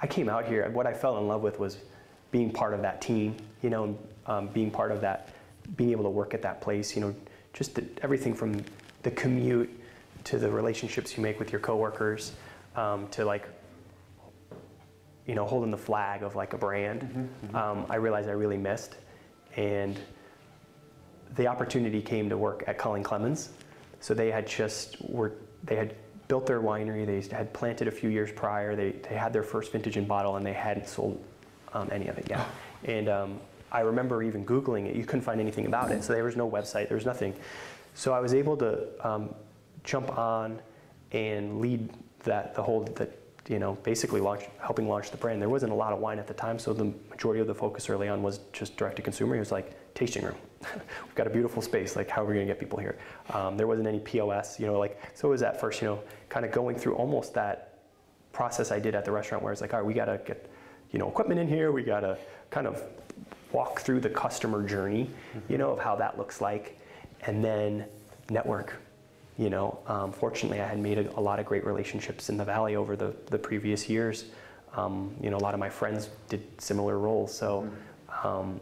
S2: I came out here. What I fell in love with was being part of that team. You know, um, being part of that, being able to work at that place. You know, just the, everything from the commute to the relationships you make with your coworkers, um, to like you know, holding the flag of like a brand, um, I realized I really missed. And the opportunity came to work at Colene Clemens. So they had just were they had built their winery. They had planted a few years prior. They, they had their first vintage in bottle, and they hadn't sold um, any of it yet. And um, I remember even Googling it. You couldn't find anything about it. So there was no website. There was nothing. So I was able to um, jump on and lead that the whole that you know basically launch helping launch the brand. There wasn't a lot of wine at the time, so the majority of the focus early on was just direct to consumer. It was like tasting room. We've got a beautiful space. Like how are we going to get people here? Um, there wasn't any POS. You know, like so it was at first. You know, kind of going through almost that process I did at the restaurant where it's like, all right, we got to get you know equipment in here. We got to kind of walk through the customer journey. You know of how that looks like, and then network you know, um, fortunately, I had made a, a, lot of great relationships in the valley over the, the previous years. Um, you know, a lot of my friends did similar roles, so um,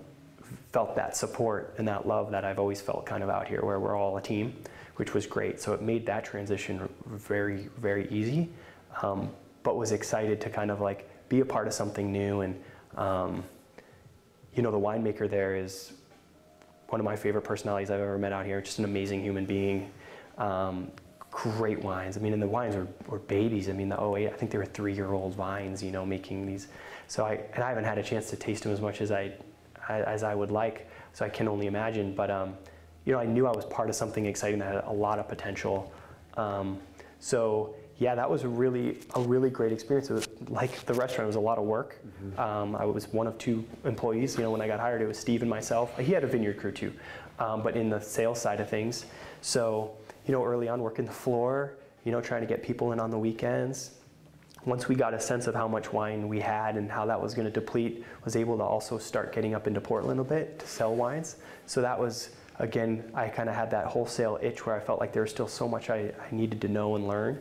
S2: felt that support and that love that I've always felt kind of out here, where we're all a team, which was great. So it made that transition very, very easy. Um, but was excited to kind of like be a part of something new, and um, you know, the winemaker there is one of my favorite personalities I've ever met out here. Just an amazing human being. Um, great wines. I mean, and the wines were, were babies. I mean, the 08, I think they were three-year-old vines, you know, making these. So I, and I haven't had a chance to taste them as much as I, as I would like. So I can only imagine. But, um, you know, I knew I was part of something exciting that had a lot of potential. Um, so yeah, that was really a really great experience. It was like the restaurant, it was a lot of work. Mm-hmm. Um, I was one of two employees. You know, when I got hired, it was Steve and myself. He had a vineyard crew too, um, but in the sales side of things. So you know, early on working the floor, you know, trying to get people in on the weekends. Once we got a sense of how much wine we had and how that was going to deplete, was able to also start getting up into Portland a bit to sell wines. So that was again, I kind of had that wholesale itch where I felt like there was still so much I, I needed to know and learn.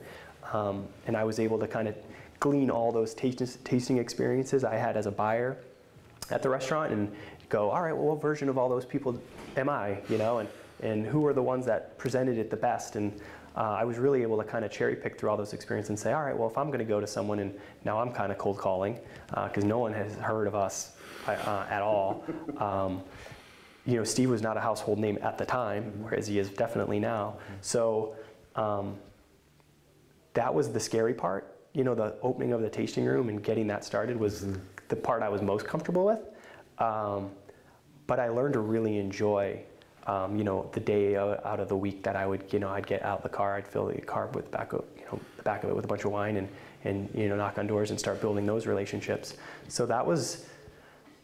S2: Um, and I was able to kind of glean all those tasting experiences I had as a buyer at the restaurant and go, all right, well, what version of all those people am I, you know? And and who are the ones that presented it the best. And uh, I was really able to kind of cherry pick through all those experiences and say, all right, well, if I'm going to go to someone and now I'm kind of cold calling because uh, no one has heard of us uh, at all. Um, you know, Steve was not a household name at the time, whereas he is definitely now. So um, that was the scary part. You know, the opening of the tasting room and getting that started was mm-hmm. the part I was most comfortable with. Um, but I learned to really enjoy um, you know, the day out of the week that I would, you know, I'd get out of the car, I'd fill the car with back of, you know, the back of it with a bunch of wine and, and, you know, knock on doors and start building those relationships. So that was,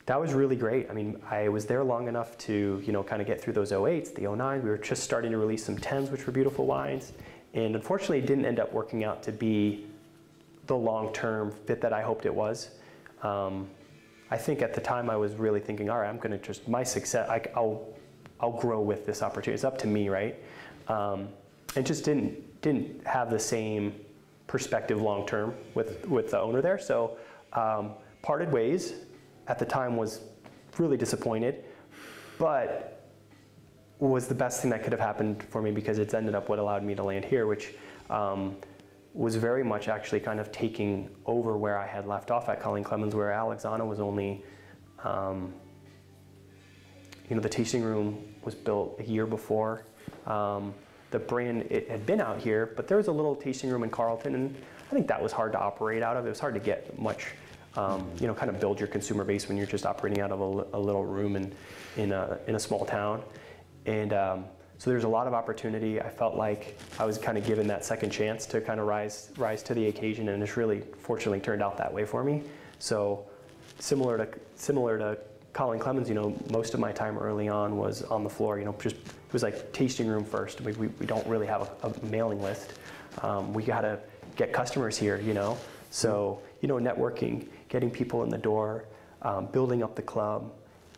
S2: that was really great. I mean, I was there long enough to, you know, kind of get through those 08s, the 09s. We were just starting to release some 10s, which were beautiful wines. And unfortunately, it didn't end up working out to be the long-term fit that I hoped it was. Um, I think at the time I was really thinking, all right, I'm going to just, my success, I, will I'll grow with this opportunity. It's up to me, right? Um, and just didn't didn't have the same perspective long term with with the owner there. So um, parted ways. At the time, was really disappointed, but was the best thing that could have happened for me because it's ended up what allowed me to land here, which um, was very much actually kind of taking over where I had left off at Colene Clemens, where Alexana was only, um, you know, the tasting room was built a year before. Um, the brand it had been out here, but there was a little tasting room in Carlton, and I think that was hard to operate out of. It was hard to get much, um, you know, kind of build your consumer base when you're just operating out of a, a little room in in a in a small town, and um, so there's a lot of opportunity. I felt like I was kind of given that second chance to kind of rise rise to the occasion, and it's really fortunately turned out that way for me. So similar to similar to Colene Clemens, you know, most of my time early on was on the floor. You know, just it was like tasting room first. We, we, we don't really have a, a mailing list. Um, we got to get customers here, you know. So you know, networking, getting people in the door, um, building up the club,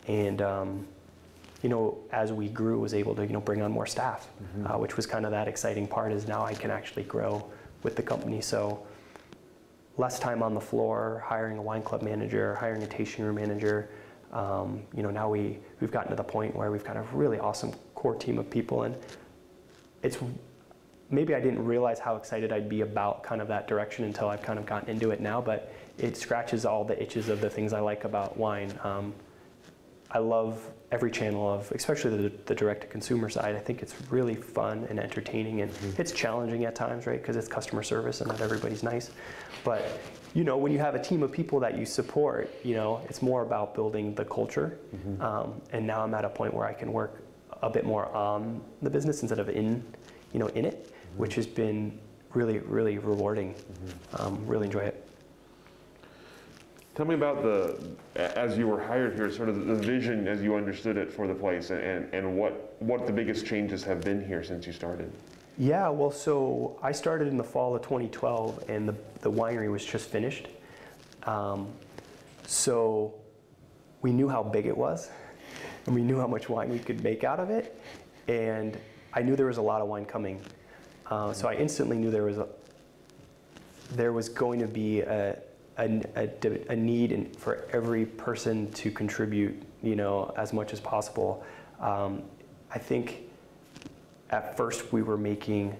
S2: and um, you know, as we grew, was able to you know bring on more staff, mm-hmm. uh, which was kind of that exciting part. Is now I can actually grow with the company. So less time on the floor, hiring a wine club manager, hiring a tasting room manager. Um, you know, now we, we've gotten to the point where we've got a really awesome core team of people and it's maybe I didn't realize how excited I'd be about kind of that direction until I've kind of gotten into it now. But it scratches all the itches of the things I like about wine. Um, I love every channel of, especially the, the direct-to-consumer side. I think it's really fun and entertaining, and it's challenging at times, right? Because it's customer service, and not everybody's nice. But you know, when you have a team of people that you support, you know, it's more about building the culture. Um, and now I'm at a point where I can work a bit more on the business instead of in, you know, in it, which has been really, really rewarding. Um, really enjoy it.
S1: Tell me about the, as you were hired here, sort of the vision as you understood it for the place and, and what, what the biggest changes have been here since you started.
S2: Yeah, well, so I started in the fall of 2012, and the, the winery was just finished. Um, so we knew how big it was, and we knew how much wine we could make out of it, and I knew there was a lot of wine coming. Uh, so I instantly knew there was a there was going to be a, a, a, a need for every person to contribute, you know, as much as possible. Um, I think at first we were making,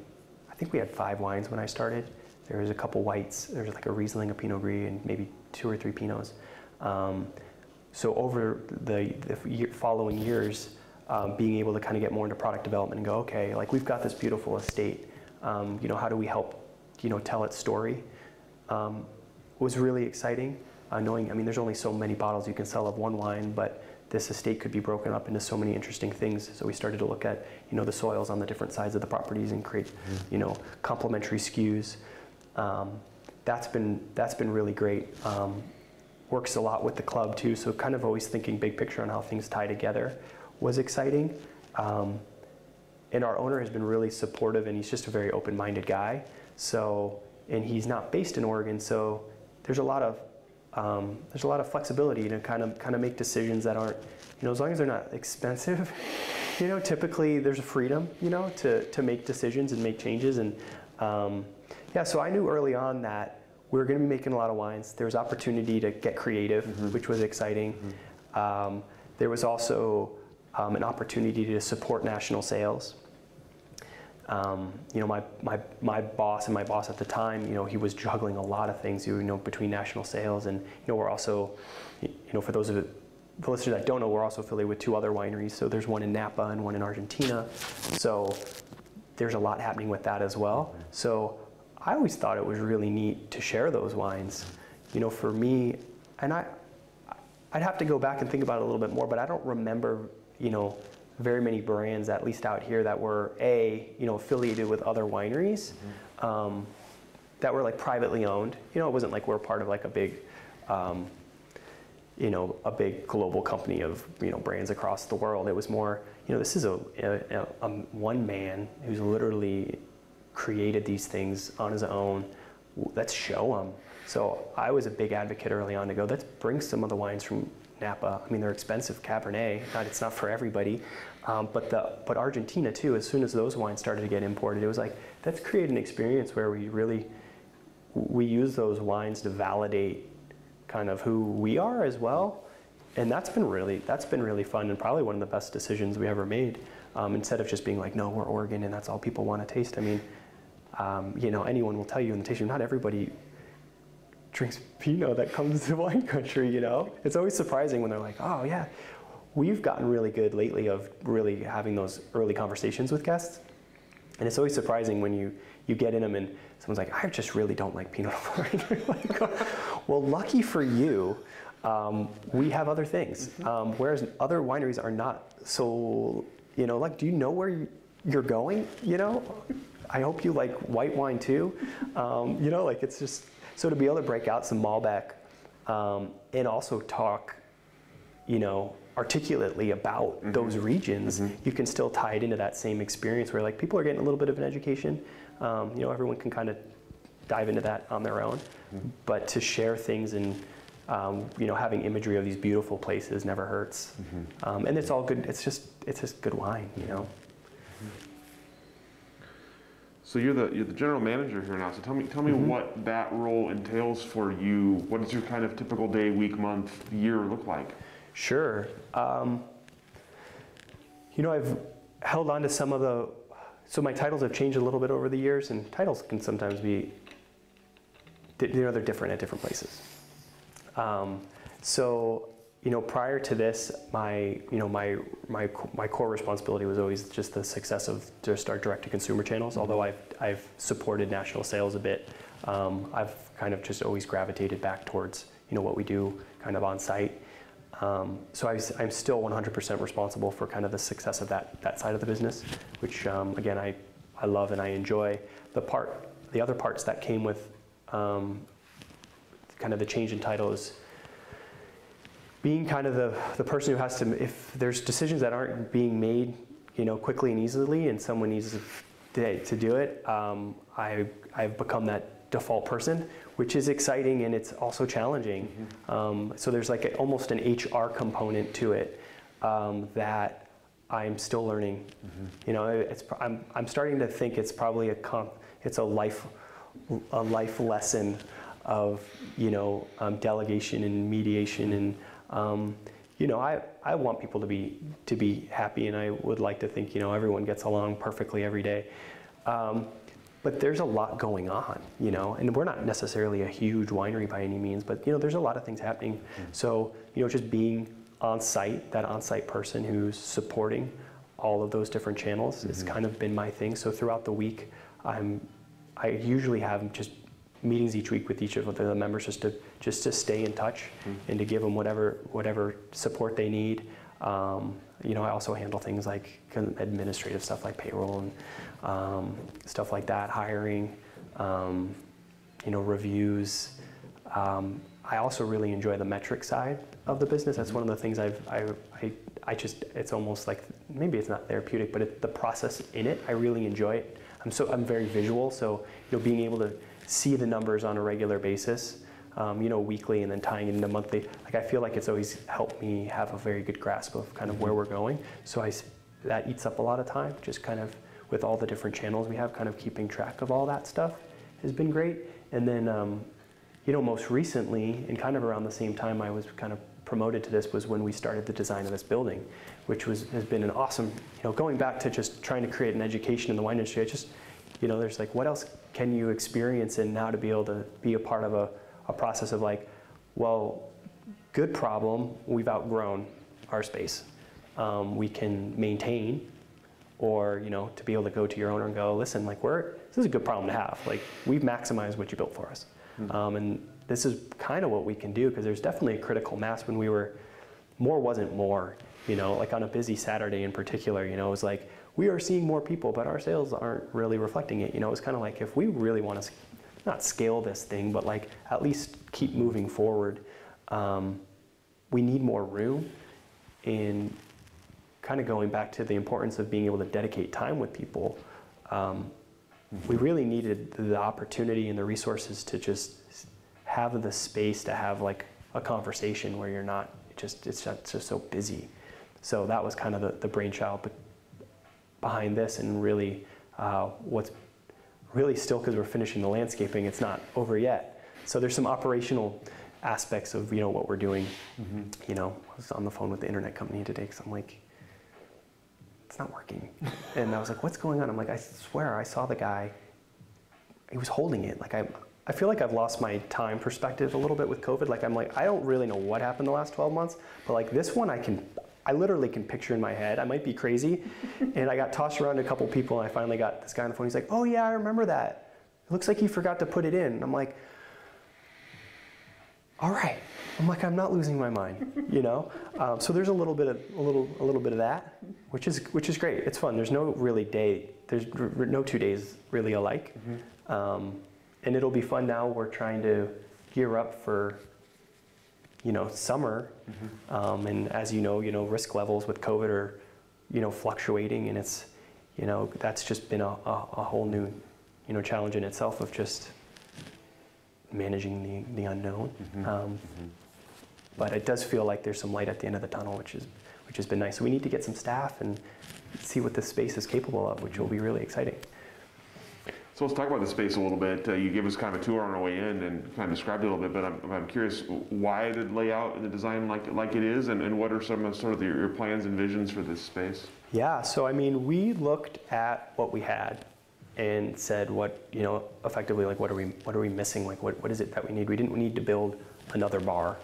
S2: I think we had five wines when I started. There was a couple whites. There was like a Riesling, a Pinot Gris, and maybe two or three Pinots. Um, so over the, the year, following years, um, being able to kind of get more into product development and go, okay, like we've got this beautiful estate. Um, you know, how do we help, you know, tell its story? Um, was really exciting. Uh, knowing, I mean, there's only so many bottles you can sell of one wine, but this estate could be broken up into so many interesting things. So we started to look at, you know, the soils on the different sides of the properties and create, you know, complementary SKUs. Um, that's been that's been really great. Um, works a lot with the club too. So kind of always thinking big picture on how things tie together was exciting. Um, and our owner has been really supportive, and he's just a very open-minded guy. So, and he's not based in Oregon, so there's a lot of um, there's a lot of flexibility to kind of kind of make decisions that aren't, you know, as long as they're not expensive. You know, typically there's a freedom, you know, to to make decisions and make changes, and um, yeah. So I knew early on that we were going to be making a lot of wines. There was opportunity to get creative, which was exciting. Um, there was also um, an opportunity to support national sales. Um, you know, my, my, my boss and my boss at the time, you know, he was juggling a lot of things, you know, between national sales and, you know, we're also, you know, for those of the listeners that don't know, we're also affiliated with two other wineries. So there's one in Napa and one in Argentina. So there's a lot happening with that as well. So I always thought it was really neat to share those wines. You know, for me, and I, I'd have to go back and think about it a little bit more, but I don't remember, you know, very many brands, at least out here, that were a, you know, affiliated with other wineries, um, that were like privately owned. You know, it wasn't like we're part of like a big, um, you know, a big global company of you know brands across the world. It was more, you know, this is a, a, a one man who's literally created these things on his own. Let's show them. So I was a big advocate early on to go. Let's bring some of the wines from Napa. I mean, they're expensive Cabernet. Not, it's not for everybody. Um, but the but Argentina too. As soon as those wines started to get imported, it was like let's create an experience where we really we use those wines to validate kind of who we are as well. And that's been really that's been really fun and probably one of the best decisions we ever made. Um, instead of just being like, no, we're Oregon and that's all people want to taste. I mean, um, you know, anyone will tell you in the tasting room, not everybody drinks Pinot that comes to wine country, you know? It's always surprising when they're like, oh, yeah. We've gotten really good lately of really having those early conversations with guests. And it's always surprising when you, you get in them and someone's like, I just really don't like Pinot Noir. like, well, lucky for you, um, we have other things. Um, whereas other wineries are not so, you know, like, do you know where you're going? You know? I hope you like white wine too. Um, you know, like it's just, so to be able to break out some Malbec um, and also talk, you know, articulately about
S1: Mm-hmm.
S2: those regions, you can still tie it into that same experience where like people are getting a little bit of an education. Um, you know, everyone can kind of dive into that on their own,
S1: Mm-hmm.
S2: but to share things and um, you know having imagery of these beautiful places never hurts.
S1: Mm-hmm.
S2: Um, and it's all good. It's just it's just good wine, you know.
S1: So you're the you're the general manager here now. So tell me tell me
S2: Mm-hmm.
S1: what that role entails for you. What does your kind of typical day, week, month, year look like?
S2: Sure. Um, you know, I've held on to some of the, so my titles have changed a little bit over the years, and titles can sometimes be, you know, they're different at different places. Um, so, you know, prior to this, my, you know, my, my, my core responsibility was always just the success of just our direct-to-consumer channels. Although I've, I've supported national sales a bit, um, I've kind of just always gravitated back towards, you know, what we do kind of on site. Um, so I, am still 100% responsible for kind of the success of that, that side of the business, which um, again I, I love and I enjoy. The part, the other parts that came with um, kind of the change in title is being kind of the, the person who has to, if there's decisions that aren't being made, you know, quickly and easily, and someone needs to, to do it, um, I, I've become that default person, which is exciting and it's also challenging.
S1: Mm-hmm.
S2: Um, so there's like a, almost an HR component to it um, that I'm still learning.
S1: Mm-hmm.
S2: You know, it's, I'm, I'm starting to think it's probably a comp, it's a life, a life lesson of you know um, delegation and mediation and um, you know I, I want people to be to be happy and I would like to think you know everyone gets along perfectly every day. Um, but there's a lot going on, you know, and we're not necessarily a huge winery by any means, but you know, there's a lot of things happening. So, you know, just being on site, that on site person who's supporting all of those different channels has kind of been my thing. So throughout the week, I'm, I usually have just meetings each week with each of the members just to just to stay in touch and to give them whatever whatever support they need. Um, you know, I also handle things like administrative stuff like payroll and um, stuff like that, hiring, um, you know, reviews. Um, I also really enjoy the metric side of the business. That's one of the things I've, I, I, I just, it's almost like, maybe it's not therapeutic, but it, the process in it, I really enjoy it. I'm so, I'm very visual, so, you know, being able to see the numbers on a regular basis, um, you know, weekly and then tying it into monthly, like I feel like it's always helped me have a very good grasp of kind of where we're going. So I, that eats up a lot of time, just kind of with all the different channels we have, kind of keeping track of all that stuff has been great. And then, um, you know, most recently, and kind of around the same time I was kind of promoted to this, was when we started the design of this building, which was has been an awesome, you know, going back to just trying to create an education in the wine industry. I just, you know, there's like, what else can you experience and now to be able to be a part of a, a process of like, well, good problem, we've outgrown our space. Um, we can maintain, or you know, to be able to go to your owner and go, listen, like we're this is a good problem to have. Like we've maximized what you built for us, um, and this is kind of what we can do because there's definitely a critical mass when we were more wasn't more. You know, like on a busy Saturday in particular, you know, it was like we are seeing more people, but our sales aren't really reflecting it. You know, it's kind of like if we really want to not scale this thing, but like at least keep moving forward, um, we need more room. And kind of going back to the importance of being able to dedicate time with people, um, we really needed the opportunity and the resources to just have the space to have like a conversation where you're not just it's just, it's just so busy. So that was kind of the, the brainchild behind this, and really uh, what's really still because we're finishing the landscaping, it's not over yet. So there's some operational aspects of you know what we're doing. Mm-hmm. You know, I was on the phone with the internet company today because I'm like, it's not working, and I was like, what's going on? I'm like, I swear I saw the guy. He was holding it. Like I, I feel like I've lost my time perspective a little bit with COVID. Like I'm like, I don't really know what happened the last 12 months, but like this one, I can. I literally can picture in my head. I might be crazy. and I got tossed around to a couple people, and I finally got this guy on the phone. He's like, "Oh yeah, I remember that. It looks like you forgot to put it in." And I'm like, "All right." I'm like, I'm not losing my mind, you know. Um, so there's a little bit of a little a little bit of that, which is which is great. It's fun. There's no really day. There's no two days really alike, um, and it'll be fun now. We're trying to gear up for you know summer um, and as you know you know risk levels with covid are you know fluctuating and it's you know that's just been a, a, a whole new you know challenge in itself of just managing the, the unknown. Um, but it does feel like there's some light at the end of the tunnel which is which has been nice. So we need to get some staff and see what this space is capable of which will be really exciting
S1: So let's talk about the space a little bit. Uh, you gave us kind of a tour on our way in and kind of described it a little bit, but I'm, I'm curious why the layout and the design like like it is, and, and what are some of sort of your, your plans and visions for this space?
S2: Yeah, so I mean, we looked at what we had and said what, you know, effectively like what are we what are we missing? Like what, what is it that we need? We didn't need to build another bar.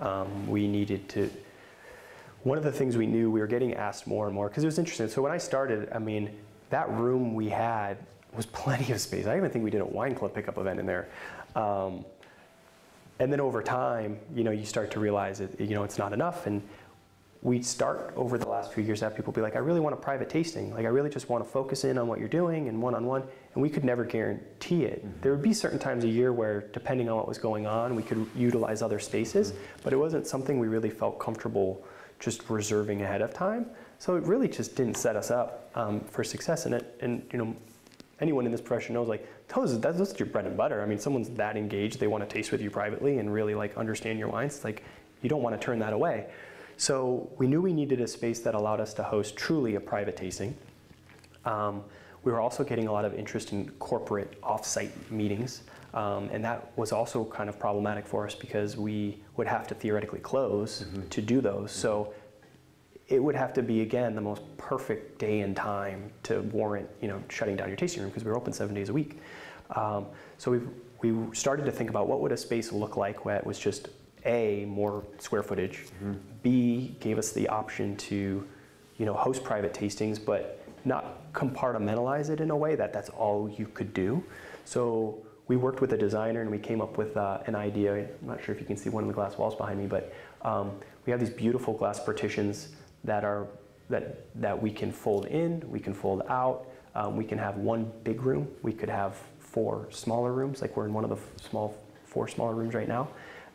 S2: Um, we needed to one of the things we knew we were getting asked more and more because it was interesting. So when I started, I mean, that room we had was plenty of space. I even think we did a wine club pickup event in there. Um, and then over time, you know, you start to realize that you know it's not enough, and we'd start over the last few years to have people be like, I really want a private tasting. Like, I really just want to focus in on what you're doing and one on one. And we could never guarantee it. Mm-hmm. There would be certain times a year where, depending on what was going on, we could utilize other spaces, mm-hmm. but it wasn't something we really felt comfortable just reserving ahead of time. So it really just didn't set us up um, for success in it. And, you know, anyone in this profession knows like those that's, that's your bread and butter. I mean, someone's that engaged, they want to taste with you privately and really like understand your wines. It's like you don't want to turn that away. So we knew we needed a space that allowed us to host truly a private tasting. Um, we were also getting a lot of interest in corporate offsite meetings, um, and that was also kind of problematic for us because we would have to theoretically close mm-hmm. to do those. Mm-hmm. So it would have to be again the most perfect day and time to warrant you know shutting down your tasting room because we were open seven days a week. Um, so we we started to think about what would a space look like where it was just a, more square footage. Mm-hmm. B, gave us the option to, you know, host private tastings, but not compartmentalize it in a way that that's all you could do. So we worked with a designer and we came up with uh, an idea. I'm not sure if you can see one of the glass walls behind me, but um, we have these beautiful glass partitions that are that that we can fold in, we can fold out. Um, we can have one big room. We could have four smaller rooms, like we're in one of the small four smaller rooms right now.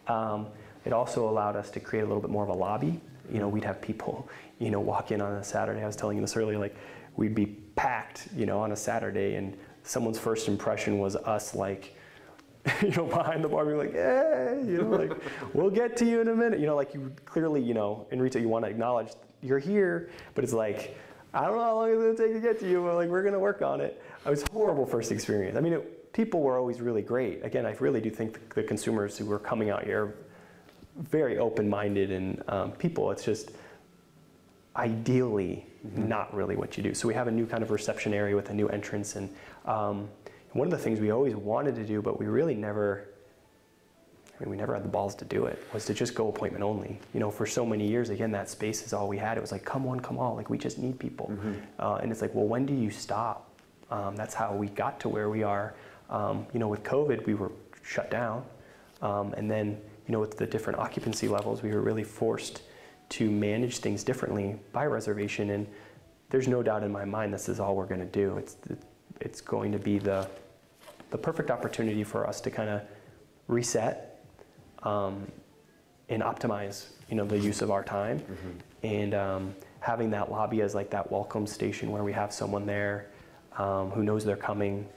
S2: Um, it also allowed us to create a little bit more of a lobby. You know, we'd have people, you know, walk in on a Saturday. I was telling you this earlier, like we'd be packed, you know, on a Saturday, and someone's first impression was us, like, you know, behind the bar, being like, hey, you know, like, we'll get to you in a minute. You know, like you clearly, you know, in retail, you want to acknowledge you're here, but it's like, I don't know how long it's going to take to get to you, but like, we're going to work on it. It was horrible first experience. I mean, it, people were always really great. Again, I really do think the, the consumers who were coming out here are very open-minded and um, people. It's just ideally mm-hmm. not really what you do. So we have a new kind of reception area with a new entrance, and um, one of the things we always wanted to do, but we really never. We never had the balls to do it. Was to just go appointment only. You know, for so many years, again, that space is all we had. It was like, come one, come all. Like we just need people. Mm-hmm. Uh, and it's like, well, when do you stop? Um, that's how we got to where we are. Um, you know, with COVID, we were shut down, um, and then you know, with the different occupancy levels, we were really forced to manage things differently by reservation. And there's no doubt in my mind this is all we're going to do. It's, it's going to be the, the perfect opportunity for us to kind of reset um, and optimize, you know, the use of our time. Mm-hmm. And um, having that lobby as like that welcome station where we have someone there um, who knows they're coming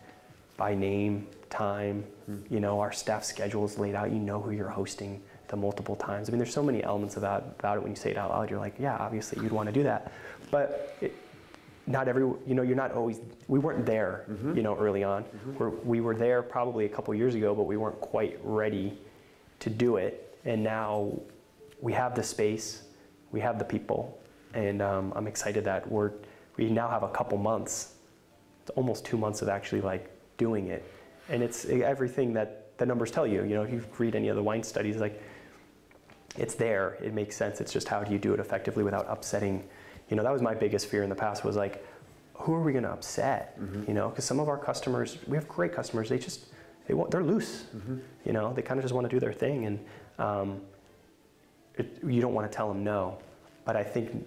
S2: by name, time. Mm-hmm. You know, our staff schedule is laid out. You know who you're hosting the multiple times. I mean, there's so many elements about, about it when you say it out loud. You're like, yeah, obviously you'd want to do that. But it, not every, you know, you're not always, we weren't there, mm-hmm. you know, early on. Mm-hmm. We're, we were there probably a couple years ago, but we weren't quite ready to do it. And now we have the space, we have the people, and um, I'm excited that we're, we now have a couple months, it's almost two months of actually like doing it and it's everything that the numbers tell you. You know, if you read any of the wine studies, like it's there, it makes sense. It's just how do you do it effectively without upsetting. You know, that was my biggest fear in the past was like, who are we going to upset? Mm-hmm. You know, because some of our customers, we have great customers. They just they want, they're loose. Mm-hmm. You know, they kind of just want to do their thing, and um, it, you don't want to tell them no. But I think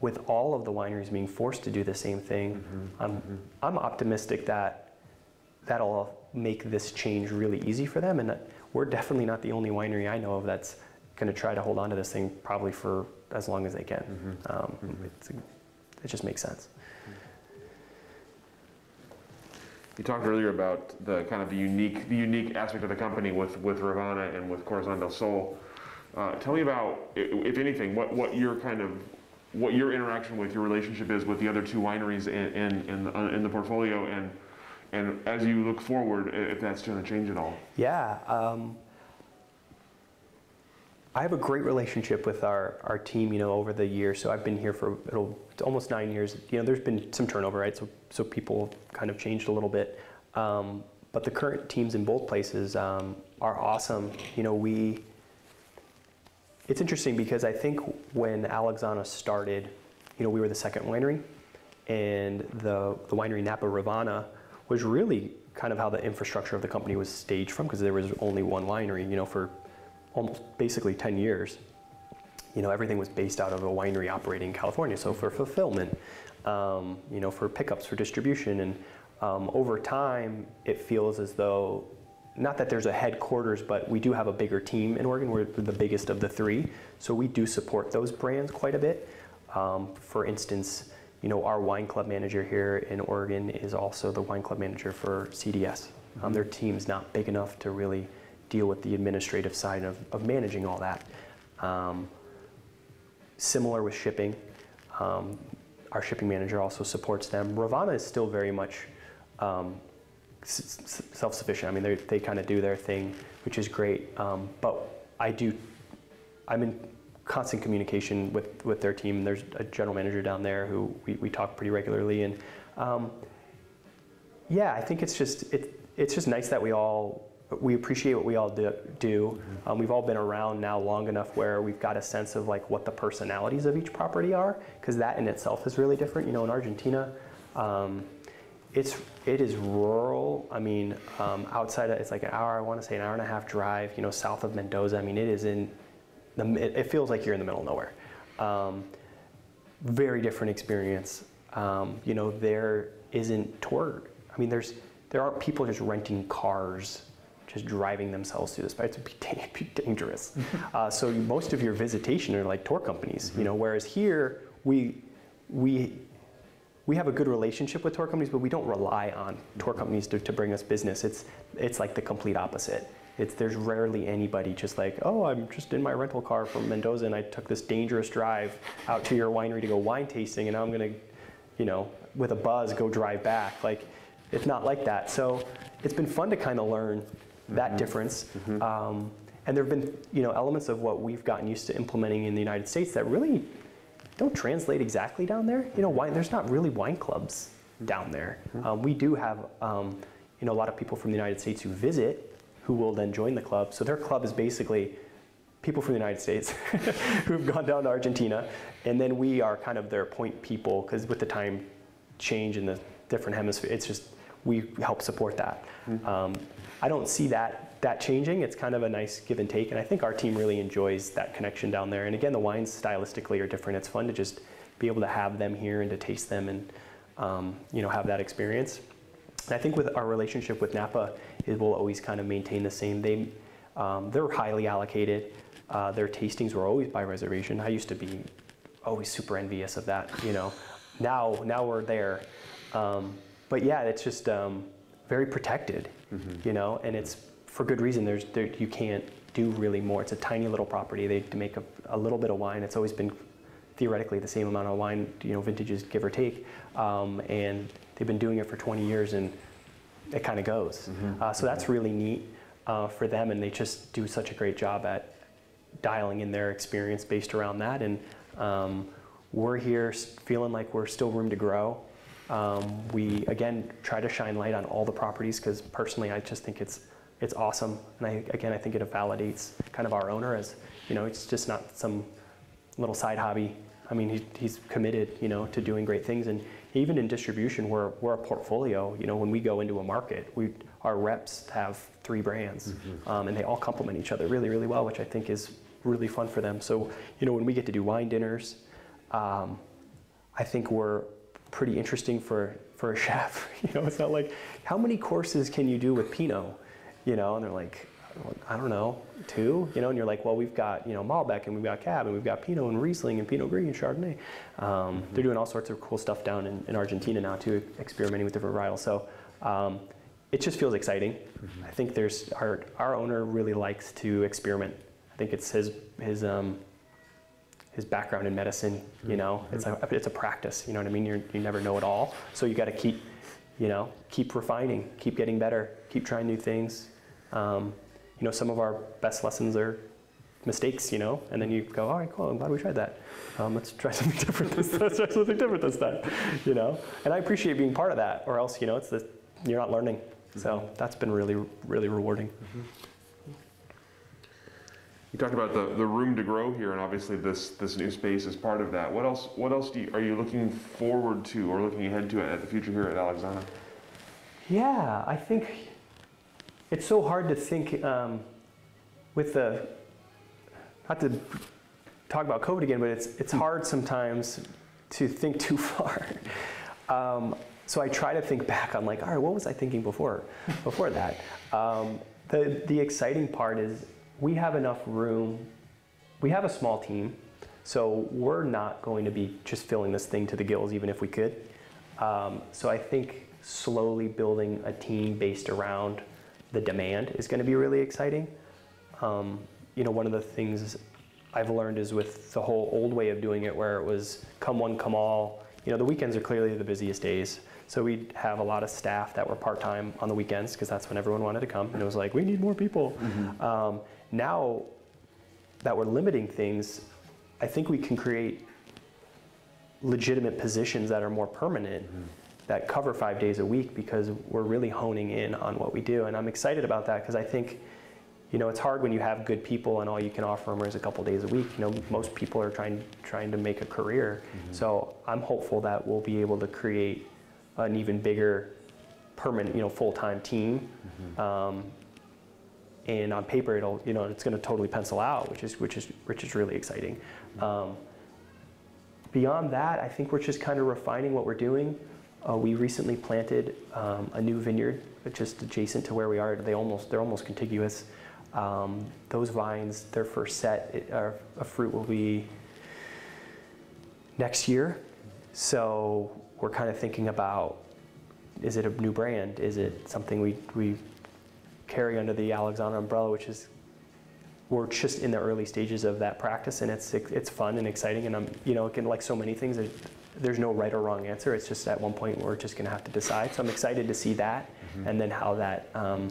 S2: with all of the wineries being forced to do the same thing, mm-hmm. I'm mm-hmm. I'm optimistic that that'll make this change really easy for them. And we're definitely not the only winery I know of that's going to try to hold on to this thing probably for as long as they can. Mm-hmm. Um, mm-hmm. it just makes sense.
S1: You talked earlier about the kind of the unique, the unique aspect of the company with, with Revana and with Corazon del Sol. Uh, tell me about, if anything, what, what your kind of, what your interaction with your relationship is with the other two wineries in, in, in, the, in the portfolio and and as you look forward, if that's going to change at all.
S2: Yeah. Um, I have a great relationship with our, our team, you know, over the years. So I've been here for almost nine years. You know, there's been some turnover, right? So, so people kind of changed a little bit. Um, but the current teams in both places um, are awesome. You know, we, it's interesting because I think when Alexana started, you know, we were the second winery, and the, the winery Napa Revana was really kind of how the infrastructure of the company was staged from because there was only one winery, you know, for almost basically 10 years. You know, everything was based out of a winery operating in California. So for fulfillment, um, you know, for pickups, for distribution, and um, over time, it feels as though not that there's a headquarters, but we do have a bigger team in Oregon. We're the biggest of the three, so we do support those brands quite a bit. Um, for instance, you know, our wine club manager here in Oregon is also the wine club manager for CDS. Um, their team's not big enough to really deal with the administrative side of, of managing all that. Um, similar with shipping. Um, our shipping manager also supports them. Revana is still very much um, self-sufficient. I mean, they kind of do their thing, which is great. Um, but I do, I'm in constant communication with, with their team. There's a general manager down there who we, we talk pretty regularly. And um, yeah, I think it's just, it, it's just nice that we all we appreciate what we all do. do. Um, we've all been around now long enough where we've got a sense of like what the personalities of each property are, because that in itself is really different. You know, in Argentina, um, it's it is rural. I mean, um, outside of, it's like an hour. I want to say an hour and a half drive. You know, south of Mendoza. I mean, it is in the. It feels like you're in the middle of nowhere. Um, very different experience. Um, you know, there isn't tour. I mean, there's there aren't people just renting cars just driving themselves through this, but it's be, dangerous. uh, so most of your visitation are like tour companies, mm-hmm. you know. Whereas here we we we have a good relationship with tour companies, but we don't rely on tour companies to, to bring us business. It's it's like the complete opposite. It's there's rarely anybody just like, oh, I'm just in my rental car from Mendoza and I took this dangerous drive out to your winery to go wine tasting, and now I'm gonna, you know, with a buzz go drive back. Like, it's not like that. So it's been fun to kind of learn that mm-hmm. difference. Mm-hmm. Um, and there have been you know elements of what we've gotten used to implementing in the United States that really don't translate exactly down there. You know, wine, there's not really wine clubs down there. Mm-hmm. Um, we do have um, you know a lot of people from the United States who visit, who will then join the club. So their club is basically people from the United States who've gone down to Argentina, and then we are kind of their point people because with the time change in the different hemisphere, it's just we help support that. Mm-hmm. Um, I don't see that that changing. It's kind of a nice give and take, and I think our team really enjoys that connection down there. And again, the wines stylistically are different. It's fun to just be able to have them here and to taste them and um, you know have that experience. And I think with our relationship with Napa, it will always kind of maintain the same. They um, they're highly allocated. Uh, their tastings were always by reservation. I used to be always super envious of that. You know, now now we're there. Um, but yeah, it's just um, very protected, mm-hmm. you know, and it's for good reason. There's there, you can't do really more. It's a tiny little property. They make a, a, little bit of wine. It's always been theoretically the same amount of wine, you know, vintages give or take, um, and they've been doing it for 20 years, and it kind of goes. Mm-hmm. Uh, so that's really neat uh, for them, and they just do such a great job at dialing in their experience based around that. And um, we're here feeling like we're still room to grow. Um, we again try to shine light on all the properties because personally I just think it's it's awesome, and I, again I think it validates kind of our owner as you know it's just not some little side hobby. I mean he, he's committed you know to doing great things, and even in distribution we're we're a portfolio. You know when we go into a market, we our reps have three brands, mm-hmm. um, and they all complement each other really really well, which I think is really fun for them. So you know when we get to do wine dinners. Um, I think we're pretty interesting for, for a chef. You know, it's not like, how many courses can you do with Pinot? You know, and they're like, I don't know, two, you know, and you're like, well, we've got, you know, Malbec and we've got Cab and we've got Pinot and Riesling and Pinot Gris and Chardonnay. Um, mm-hmm. They're doing all sorts of cool stuff down in, in, Argentina now too, experimenting with different varietals. So um, it just feels exciting. Mm-hmm. I think there's, our, our owner really likes to experiment. I think it's his, his um, his background in medicine. You know, it's a it's a practice. You know what I mean? You're, you never know it all, so you got to keep, you know, keep refining, keep getting better, keep trying new things. Um, you know, some of our best lessons are mistakes, you know, and then you go, all right, cool, I'm glad we tried that. Um, let's try something different. This, let's try something different this time, you know. And I appreciate being part of that, or else, you know, it's the you're not learning. So that's been really, really rewarding.
S1: You talked about the, the room to grow here, and obviously this this new space is part of that. What else What else do you, are you looking forward to, or looking ahead to at the future here at Alexana?
S2: Yeah, I think it's so hard to think um, with the not to talk about COVID again, but it's it's hard sometimes to think too far. Um, so I try to think back on like, all right, what was I thinking before before that? Um, the the exciting part is we have enough room. We have a small team, so we're not going to be just filling this thing to the gills, even if we could. Um, so I think slowly building a team based around the demand is going to be really exciting. Um, you know, one of the things I've learned is with the whole old way of doing it, where it was come one, come all. You know, the weekends are clearly the busiest days. So we'd have a lot of staff that were part time on the weekends because that's when everyone wanted to come. And it was like, we need more people. Um, now that we're limiting things, I think we can create legitimate positions that are more permanent that cover five days a week because we're really honing in on what we do. And I'm excited about that because I think, you know, it's hard when you have good people and all you can offer them is a couple days a week. You know, most people are trying trying to make a career. So I'm hopeful that we'll be able to create an even bigger permanent, you know, full-time team. Um, and on paper, it'll, you know, it's going to totally pencil out, which is which is which is really exciting. Um, beyond that, I think we're just kind of refining what we're doing. Uh, we recently planted um, a new vineyard just adjacent to where we are. They almost they're almost contiguous. Um, those vines, their first set it, uh, of fruit will be next year. So we're kind of thinking about: is it a new brand? Is it something we we carry under the Alexana umbrella, which is we're just in the early stages of that practice, and it's it's fun and exciting. And I'm you know again like so many things, there's, there's no right or wrong answer. It's just at one point we're just going to have to decide. So I'm excited to see that, and then how that um,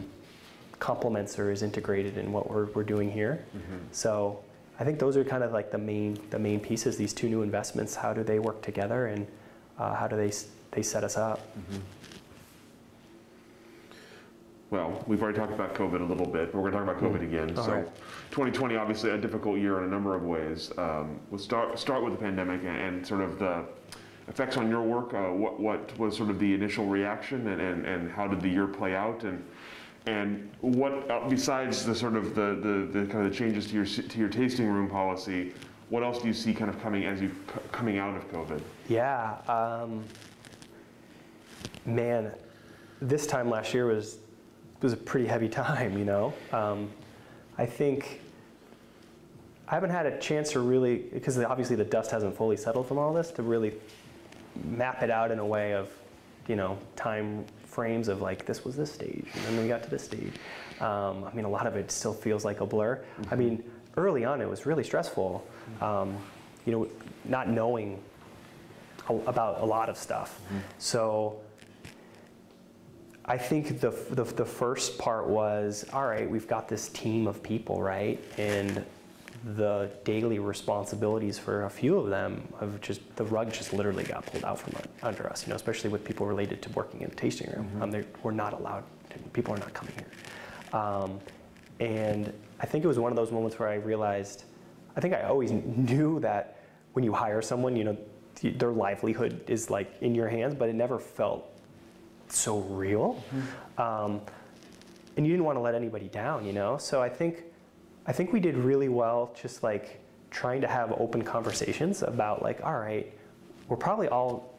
S2: complements or is integrated in what we're we're doing here. So I think those are kind of like the main the main pieces. These two new investments, how do they work together, and uh, how do they they set us up?
S1: Well, we've already talked about COVID a little bit, but we're going to talk about COVID again.
S2: All
S1: so,
S2: right.
S1: 2020 obviously a difficult year in a number of ways. Um, we'll start start with the pandemic and, and sort of the effects on your work. Uh, what what was sort of the initial reaction, and, and, and how did the year play out, and and what uh, besides the sort of the, the, the kind of the changes to your to your tasting room policy, what else do you see kind of coming as you c- coming out of COVID?
S2: Yeah, um, man, this time last year was was a pretty heavy time. You know, um, I think I haven't had a chance to really because obviously the dust hasn't fully settled from all this to really map it out in a way of you know time frames of like this was this stage and then we got to this stage. Um, I mean, a lot of it still feels like a blur. I mean, early on it was really stressful. Um, you know, not knowing about a lot of stuff. So I think the, the, the first part was all right, we've got this team of people, right? And the daily responsibilities for a few of them of just the rug just literally got pulled out from under us, you know, especially with people related to working in the tasting room. Um, they we're not allowed, to, people are not coming here. Um, and I think it was one of those moments where I realized, I think I always knew that when you hire someone, you know, th- their livelihood is like in your hands, but it never felt so real. Um, and you didn't want to let anybody down, you know? So I think, I think we did really well just like trying to have open conversations about like, all right, we're probably all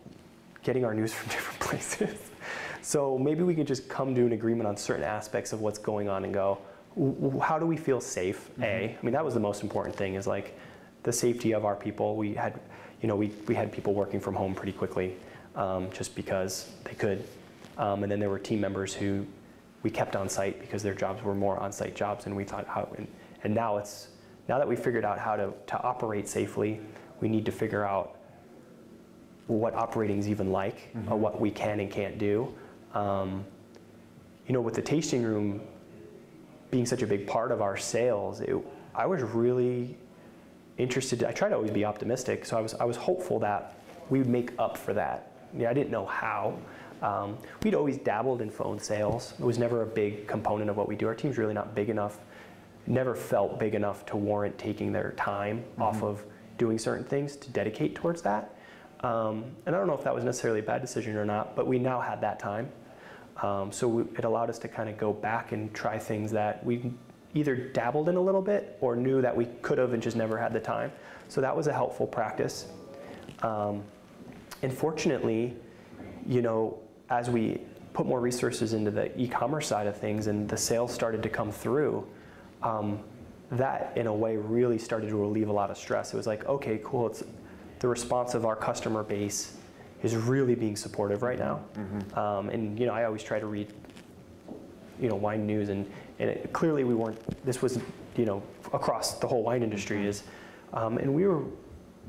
S2: getting our news from different places. So maybe we can just come to an agreement on certain aspects of what's going on and go, "W- w- how do we feel safe? A, I mean, that was the most important thing is like the safety of our people. We had, you know, we, we had people working from home pretty quickly um, just because they could. Um, and then there were team members who we kept on site because their jobs were more on site jobs. And we thought, how, and, and now it's, now that we figured out how to, to operate safely, we need to figure out what operating is even like, or what we can and can't do. Um, you know, with the tasting room being such a big part of our sales, it, I was really interested. I try to always be optimistic, so I was I was hopeful that we would make up for that. Yeah, I didn't know how. Um, we'd always dabbled in phone sales. It was never a big component of what we do. Our team's really not big enough, never felt big enough to warrant taking their time off of doing certain things to dedicate towards that. Um, and I don't know if that was necessarily a bad decision or not, but we now had that time. Um, so we, it allowed us to kind of go back and try things that we either dabbled in a little bit or knew that we could have and just never had the time. So that was a helpful practice. Um, and fortunately, you know, as we put more resources into the e-commerce side of things and the sales started to come through, um, that in a way really started to relieve a lot of stress. It was like, okay, cool. It's the response of our customer base is really being supportive right now. Um, and you know, I always try to read, you know, wine news, and, and it, clearly we weren't. This was, you know, across the whole wine industry is, um, and we were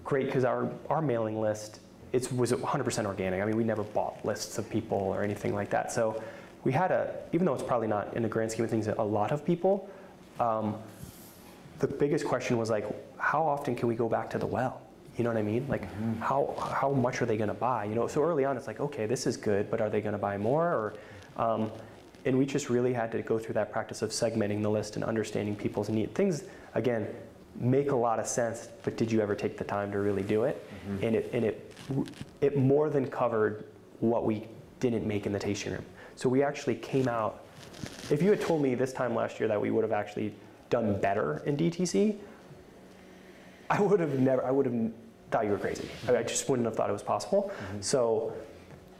S2: great because our our mailing list it was 100% organic. I mean, we never bought lists of people or anything like that. So we had a, even though it's probably not in the grand scheme of things a lot of people, um, the biggest question was like, how often can we go back to the well? You know what I mean? Like, how how much are they going to buy? You know, so early on, it's like, okay, this is good, but are they going to buy more? Or, um, and we just really had to go through that practice of segmenting the list and understanding people's needs. Things again make a lot of sense, but did you ever take the time to really do it? And it and it it more than covered what we didn't make in the tasting room. So we actually came out. If you had told me this time last year that we would have actually done better in DTC, I would have never. I would have thought you were crazy. I I just wouldn't have thought it was possible. Mm-hmm. So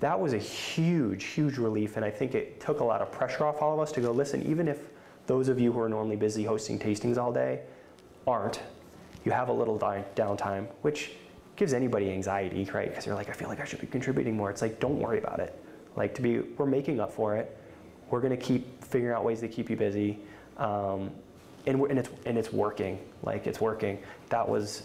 S2: that was a huge, huge relief, and I think it took a lot of pressure off all of us to go. Listen, even if those of you who are normally busy hosting tastings all day aren't, you have a little downtime, which gives anybody anxiety, right? Because you're like, I feel like I should be contributing more. It's like, don't worry about it. Like to be, we're making up for it. We're gonna keep figuring out ways to keep you busy, um, and, we're, and it's and it's working. Like it's working. That was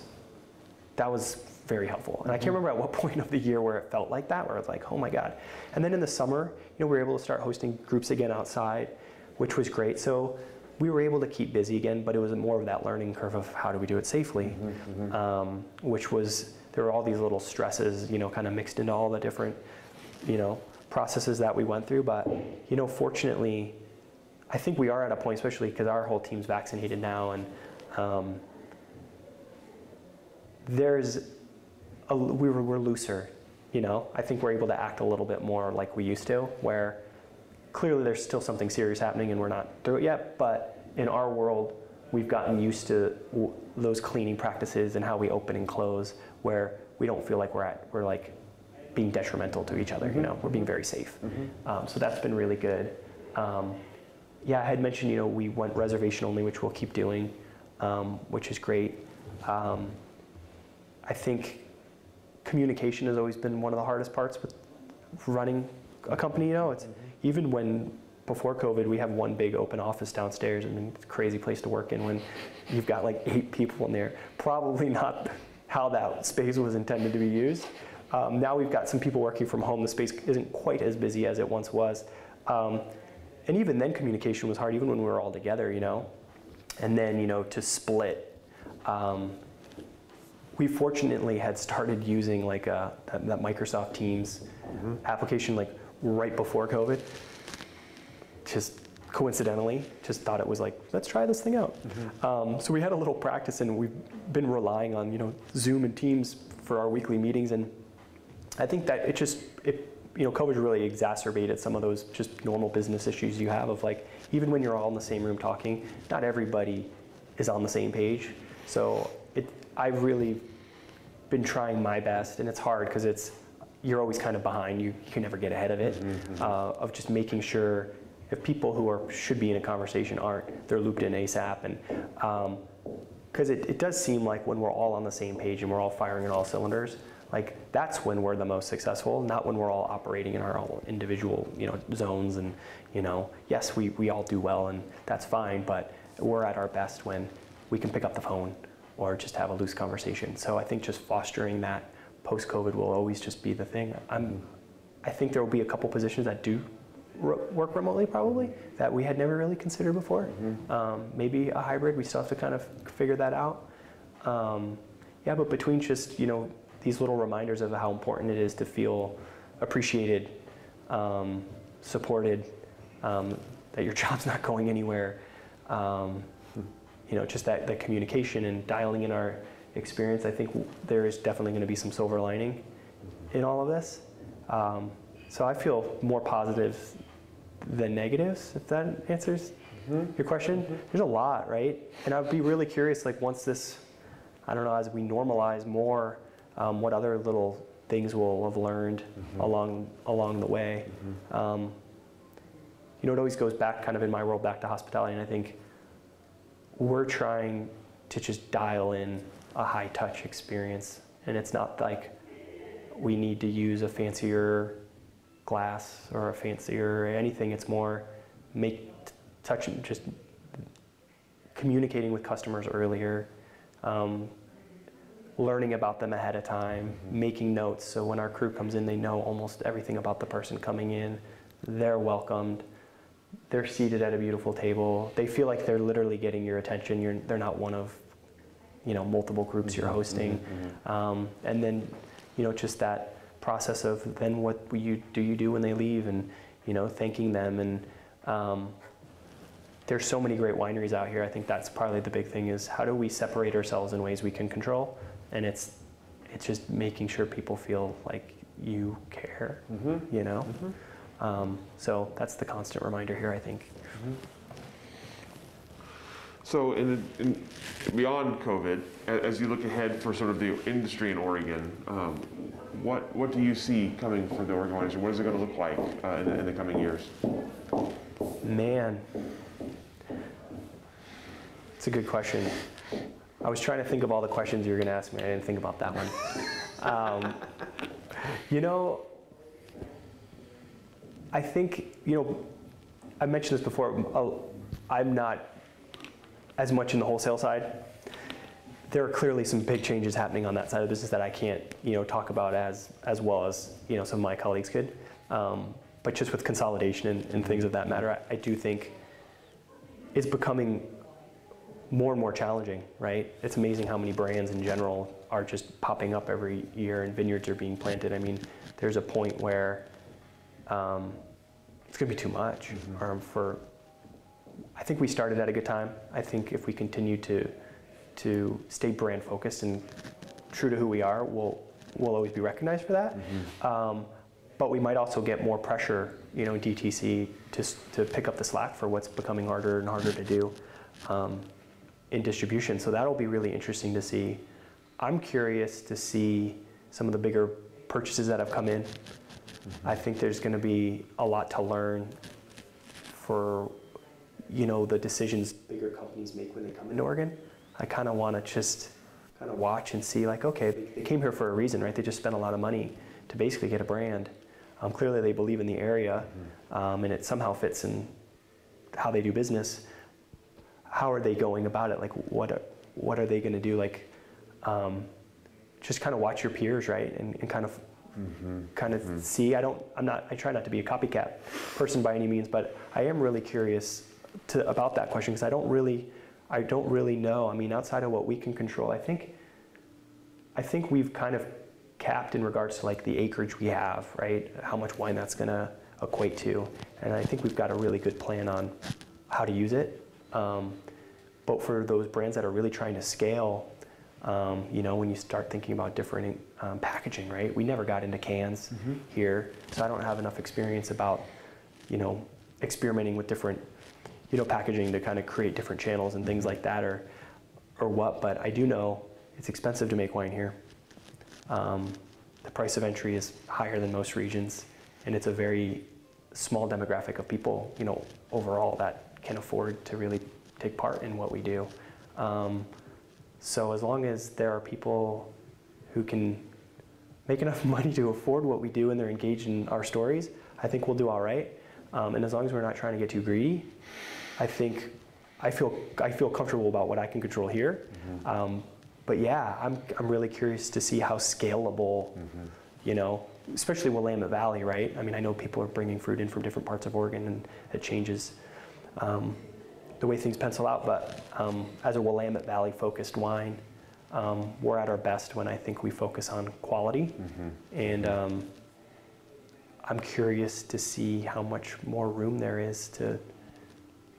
S2: that was very helpful. And I can't remember at what point of the year where it felt like that, where it's like, oh my god. And then in the summer, you know, we were able to start hosting groups again outside, which was great. So we were able to keep busy again, but it was more of that learning curve of how do we do it safely, um, which was there were all these little stresses, you know, kind of mixed into all the different, you know, processes that we went through. But you know, fortunately, I think we are at a point, especially because our whole team's vaccinated now, and um, there's a, we were, we're looser. You know, I think we're able to act a little bit more like we used to, where clearly there's still something serious happening and we're not through it yet. But in our world, we've gotten used to w- those cleaning practices and how we open and close, where we don't feel like we're at we're like being detrimental to each other. You know, we're being very safe. Um, so that's been really good. Um, yeah, I had mentioned you know we went reservation only, which we'll keep doing, um, which is great. Um, I think communication has always been one of the hardest parts with running a company. You know, it's even when before COVID, we have one big open office downstairs, and it's a crazy place to work in when you've got like eight people in there. Probably not how that space was intended to be used. Um, now we've got some people working from home. The space isn't quite as busy as it once was. Um, and even then, communication was hard, even when we were all together, you know. And then, you know, to split. Um, we fortunately had started using like a, that, that Microsoft Teams application like right before COVID. Just coincidentally, just thought it was like, let's try this thing out. Um, so we had a little practice, and we've been relying on you know Zoom and Teams for our weekly meetings, and I think that it just it you know COVID really exacerbated some of those just normal business issues you have of like even when you're all in the same room talking, not everybody is on the same page. So it I've really been trying my best, and it's hard because it's you're always kind of behind. You, you can never get ahead of it. Uh, of just making sure if people who are should be in a conversation aren't, they're looped in ASAP, and um, because it, it does seem like when we're all on the same page and we're all firing on all cylinders, like that's when we're the most successful, not when we're all operating in our own individual you know zones and you know yes we, we all do well and that's fine, but we're at our best when we can pick up the phone or just have a loose conversation. So I think just fostering that post COVID will always just be the thing. I'm I think there will be a couple positions that do ro- work remotely probably that we had never really considered before.
S1: Mm-hmm.
S2: Um, maybe a hybrid. We still have to kind of figure that out. Um, yeah, but between just you know these little reminders of how important it is to feel appreciated, um, supported, um, that your job's not going anywhere. Um, you know, just that, that communication and dialing in our experience. I think there is definitely going to be some silver lining in all of this. Um, so I feel more positive than negatives, if that answers your question. There's a lot, right? And I'd be really curious, like once this, I don't know, as we normalize more, um, what other little things we'll have learned along along the way. Um, you know, it always goes back, kind of in my world, back to hospitality, and I think we're trying to just dial in a high touch experience, and it's not like we need to use a fancier glass or a fancier anything. It's more make touch just communicating with customers earlier, um, learning about them ahead of time, making notes so when our crew comes in, they know almost everything about the person coming in. They're welcomed. They're seated at a beautiful table. They feel like they're literally getting your attention. You're, they're not one of, you know, multiple groups you're hosting. Um, and then, you know, just that process of then what you do you do when they leave, and you know, thanking them. And um, there's so many great wineries out here. I think that's probably the big thing is how do we separate ourselves in ways we can control, and it's it's just making sure people feel like you care, you know. Um, so that's the constant reminder here. I think.
S1: So, in, in, beyond COVID, as you look ahead for sort of the industry in Oregon, um, what what do you see coming for the Oregon wine? What is it going to look like uh, in, the, in the coming years?
S2: Man, it's a good question. I was trying to think of all the questions you were going to ask me. I didn't think about that one. um, you know, I think, you know, I mentioned this before. uh, I'm not as much in the wholesale side. There are clearly some big changes happening on that side of the business that I can't, you know, talk about as as well as you know some of my colleagues could. Um, but just with consolidation and, and things of that matter, I, I do think it's becoming more and more challenging. Right? It's amazing how many brands in general are just popping up every year, and vineyards are being planted. I mean, there's a point where um, it's going to be too much um, for I think we started at a good time. I think if we continue to to stay brand focused and true to who we are, we'll we'll always be recognized for that. Um, but we might also get more pressure, you know, in DTC to to pick up the slack for what's becoming harder and harder to do um, in distribution. So that'll be really interesting to see. I'm curious to see some of the bigger purchases that have come in. I think there's going to be a lot to learn for you know the decisions bigger companies make when they come into Oregon. I kind of want to just kind of watch and see like okay they came here for a reason right they just spent a lot of money to basically get a brand. Um, clearly they believe in the area um, and it somehow fits in how they do business. How are they going about it? Like what are, what are they going to do? Like um, just kind of watch your peers right and, and kind of kind of see. I don't. I'm not. I try not to be a copycat person by any means, but I am really curious to, about that question because I don't really. I don't really know. I mean, outside of what we can control, I think. I think we've kind of capped in regards to like the acreage we have, right? How much wine that's going to equate to, and I think we've got a really good plan on how to use it. Um, but for those brands that are really trying to scale, um, you know, when you start thinking about different um, packaging, right? We never got into cans here, so I don't have enough experience about, you know, experimenting with different, you know, packaging to kind of create different channels and things like that, or, or what. But I do know it's expensive to make wine here. Um, the price of entry is higher than most regions, and it's a very small demographic of people, you know, overall that can afford to really take part in what we do. Um, so as long as there are people who can make enough money to afford what we do and they're engaged in our stories, I think we'll do all right. Um, and as long as we're not trying to get too greedy, I think I feel I feel comfortable about what I can control here. Um, but yeah, I'm I'm really curious to see how scalable, you know, especially Willamette Valley, right? I mean, I know people are bringing fruit in from different parts of Oregon, and it changes um, the way things pencil out. But um, as a Willamette Valley focused wine, um, we're at our best when I think we focus on quality. And um, I'm curious to see how much more room there is to,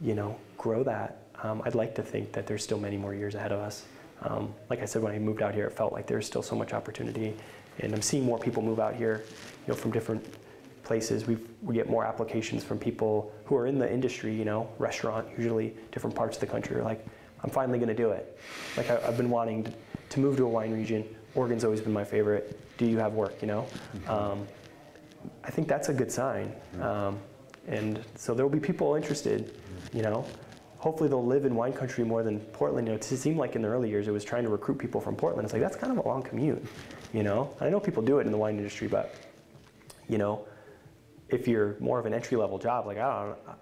S2: you know, grow that. Um, I'd like to think that there's still many more years ahead of us. Um, like I said, when I moved out here, it felt like there's still so much opportunity, and I'm seeing more people move out here, you know, from different places. We we get more applications from people who are in the industry, you know, restaurant, usually different parts of the country. Are like, I'm finally going to do it. Like I, I've been wanting to, to move to a wine region. Oregon's always been my favorite. Do you have work? You know. Um, I think that's a good sign. Um, and so there will be people interested, you know. Hopefully they'll live in wine country more than Portland. You know, it seemed like in the early years it was trying to recruit people from Portland. It's like that's kind of a long commute, you know. I know people do it in the wine industry, but you know, if you're more of an entry level job, like I don't, I'm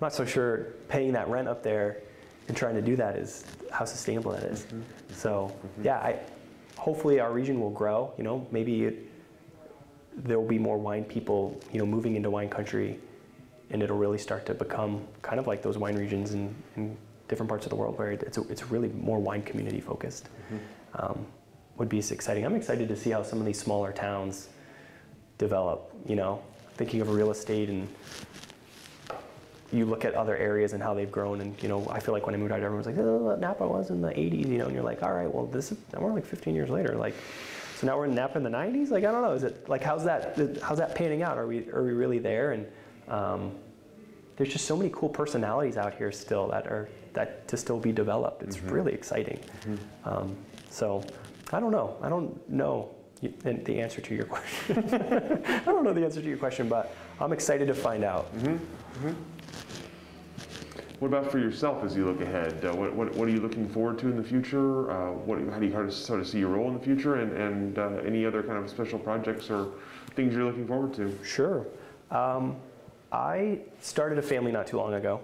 S2: not so sure paying that rent up there and trying to do that is how sustainable that is. Mm-hmm. So mm-hmm. yeah, I hopefully our region will grow. You know, maybe it, there will be more wine people, you know, moving into wine country, and it'll really start to become kind of like those wine regions in, in different parts of the world where it's, a, it's really more wine community focused. Um, would be exciting. I'm excited to see how some of these smaller towns develop. You know, thinking of real estate and you look at other areas and how they've grown. And you know, I feel like when I moved out, here, was like, "Oh, Napa was in the '80s," you know, and you're like, "All right, well, this is we're like 15 years later, like." So now we're in Napa in the 90s. Like I don't know. Is it like how's that? How's that panning out? Are we are we really there? And um, there's just so many cool personalities out here still that are that to still be developed. It's really exciting. Um, so I don't know. I don't know the answer to your question. I don't know the answer to your question, but I'm excited to find out.
S1: What about for yourself as you look ahead? Uh, what, what, what are you looking forward to in the future? Uh, what, how do you you sort of see your role in the future and, and uh, any other kind of special projects or things you're looking forward to?
S2: Sure. Um, I started a family not too long ago,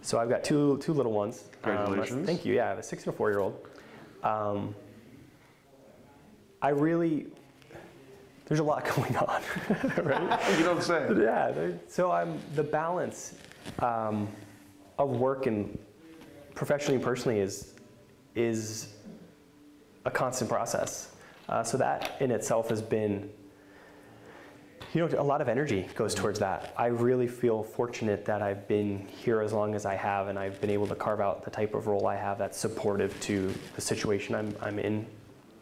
S2: so I've got two two little ones. Um,
S1: Congratulations.
S2: thank you. Yeah, I have a six and a four year old. Um, I really there's a lot going on, right?
S1: You I'm saying?
S2: yeah. there- So I'm the balance um, of work and professionally and personally is is a constant process. Uh, so that in itself has been, you know, a lot of energy goes towards that. I really feel fortunate that I've been here as long as I have, and I've been able to carve out the type of role I have that's supportive to the situation I'm, I'm in.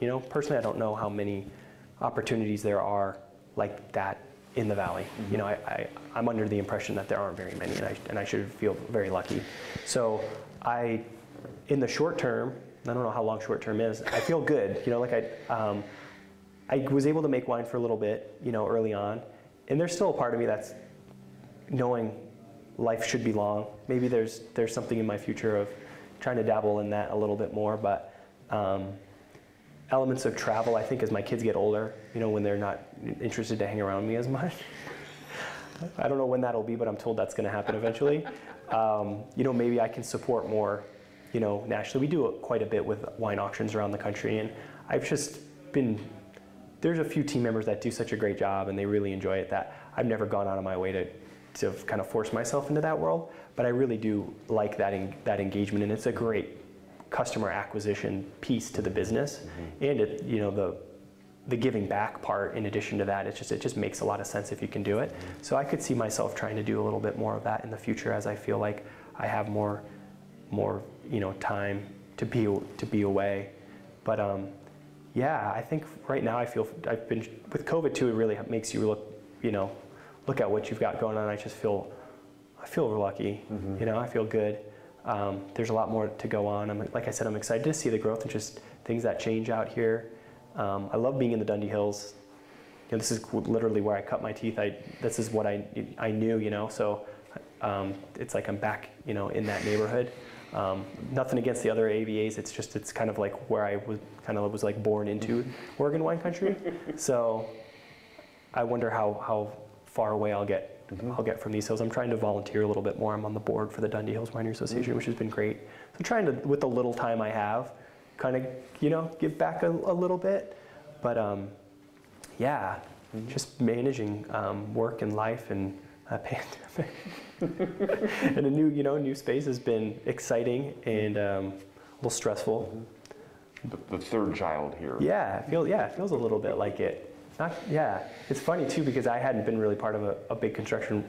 S2: You know, personally, I don't know how many opportunities there are like that in the valley. You know, I, I, I'm under the impression that there aren't very many, and I, and I should feel very lucky. So I, in the short term, I don't know how long short term is. I feel good. You know, like I, um, I was able to make wine for a little bit, you know, early on, and there's still a part of me that's knowing life should be long. Maybe there's there's something in my future of trying to dabble in that a little bit more, but um, elements of travel. I think as my kids get older, you know, when they're not interested to hang around me as much. I don't know when that'll be, but I'm told that's going to happen eventually. Um, you know, maybe I can support more, you know, nationally. We do quite a bit with wine auctions around the country, and I've just been. There's a few team members that do such a great job, and they really enjoy it. That I've never gone out of my way to, to kind of force myself into that world, but I really do like that en- that engagement, and it's a great customer acquisition piece to the business, and it, you know, the the giving back part in addition to that it's just it just makes a lot of sense if you can do it. So i could see myself trying to do a little bit more of that in the future as i feel like i have more more you know time to be to be away. But um yeah i think right now i feel i've been with covid too it really makes you look you know look at what you've got going on i just feel i feel lucky you know i feel good um, there's a lot more to go on i'm like i said i'm excited to see the growth and just things that change out here um, I love being in the Dundee Hills. You know, this is literally where I cut my teeth. I, this is what I, I knew, you know, so um, it's like I'm back, you know, in that neighborhood. Um, nothing against the other AVAs. It's just, it's kind of like where I was kind of was like born into Oregon wine country. so I wonder how, how far away I'll get, I'll get from these hills. I'm trying to volunteer a little bit more. I'm on the board for the Dundee Hills Winery Association, which has been great. So I'm trying to, with the little time I have, kind of, you know, give back a, a little bit. But um, yeah, just managing um, work and life and a pandemic. and a new, you know, new space has been exciting and um, a little stressful.
S1: The, the third child here.
S2: Yeah, it feels yeah, it feels a little bit like it. Not, yeah, it's funny too because I hadn't been really part of a, a big construction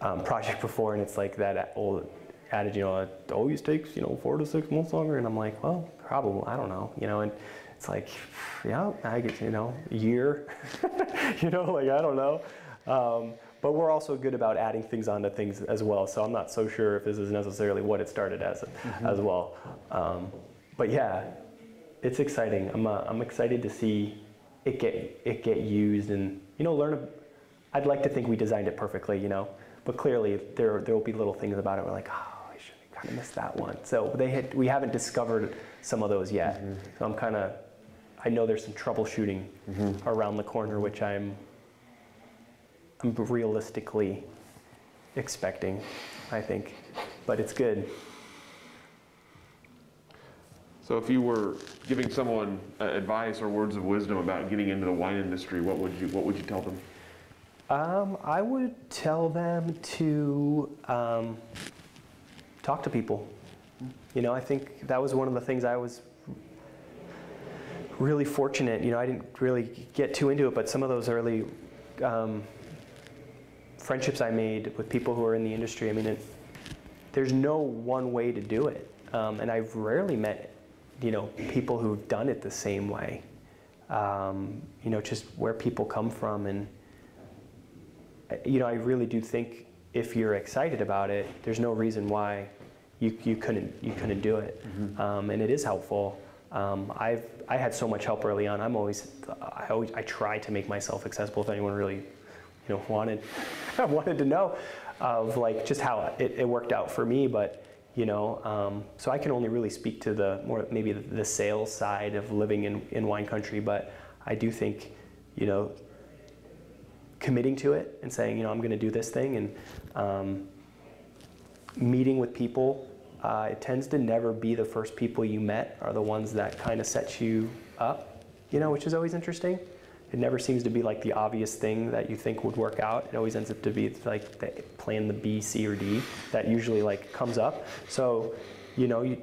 S2: um, project before, and it's like that old adage, you know, it always takes you know four to six months longer, and I'm like, well, probably, I don't know, you know, and it's like, yeah, I get you know, a year, you know, like I don't know. Um, but we're also good about adding things onto things as well. So I'm not so sure if this is necessarily what it started as, mm-hmm. as well. Um, but yeah, it's exciting. I'm, uh, I'm excited to see it get it get used and you know learn. A, I'd like to think we designed it perfectly, you know, but clearly there there will be little things about it. We're like, oh, I should have kind of missed that one. So they had, we haven't discovered some of those yet. Mm-hmm. So I'm kind of I know there's some troubleshooting mm-hmm. around the corner, which I'm I'm realistically expecting, I think, but it's good.
S1: So, if you were giving someone uh, advice or words of wisdom about getting into the wine industry, what would you what would you tell them?
S2: Um, I would tell them to um, talk to people. You know, I think that was one of the things I was really fortunate. You know, I didn't really get too into it, but some of those early um, friendships I made with people who are in the industry, I mean, it, there's no one way to do it. Um, and I've rarely met, you know, people who've done it the same way. Um, you know, just where people come from, and you know, I really do think if you're excited about it, there's no reason why you, you couldn't you couldn't do it. Mm-hmm. Um, and it is helpful. Um, I've I had so much help early on. I'm always I always I try to make myself accessible if anyone really you know wanted wanted to know of like just how it, it worked out for me, but you know um, so i can only really speak to the more maybe the, sales side of living in, in wine country but i do think you know committing to it and saying you know i'm going to do this thing and um, meeting with people uh, it tends to never be the first people you met are the ones that kind of set you up you know which is always interesting it never seems to be like the obvious thing that you think would work out. It always ends up to be like the plan the B, C, or D that usually like comes up. So, you know, you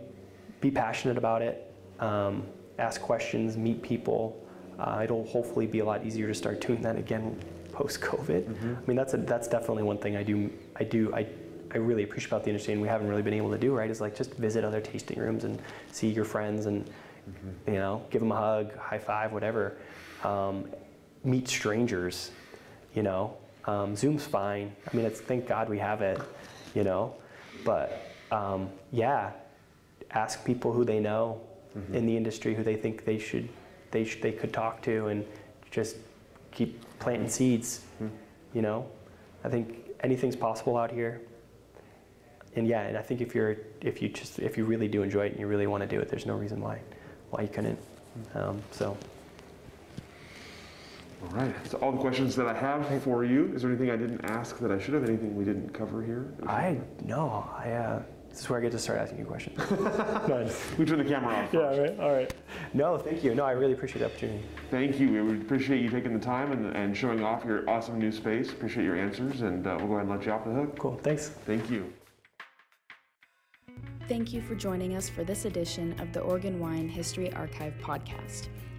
S2: be passionate about it, um, ask questions, meet people. Uh, it'll hopefully be a lot easier to start doing that again post COVID. Mm-hmm. I mean, that's a, that's definitely one thing I do. I do. I I really appreciate about the industry, and we haven't really been able to do right. Is like just visit other tasting rooms and see your friends, and mm-hmm. you know, give them a hug, high five, whatever um, meet strangers, you know. Um, Zoom's fine. I mean, it's thank God we have it, you know. But um, yeah, ask people who they know mm-hmm. in the industry who they think they should, they sh- they could talk to, and just keep planting seeds. Mm-hmm. You know, I think anything's possible out here. And yeah, and I think if you're if you just if you really do enjoy it and you really want to do it, there's no reason why why you couldn't. Mm-hmm. Um, so.
S1: All right, that's all the questions that I have for you. Is there anything I didn't ask that I should have? Anything we didn't cover here?
S2: I no. I uh, this is where I get to start asking you questions.
S1: nice. We turn the camera off.
S2: Yeah. Right. All right. No, thank you. No, I really appreciate the opportunity.
S1: Thank you. We appreciate you taking the time and, and showing off your awesome new space. Appreciate your answers, and uh, we'll go ahead and let you off the hook.
S2: Cool. Thanks.
S1: Thank you.
S3: Thank you for joining us for this edition of the Oregon Wine History Archive podcast.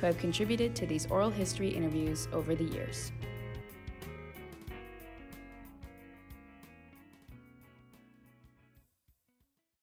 S3: who have contributed to these oral history interviews over the years.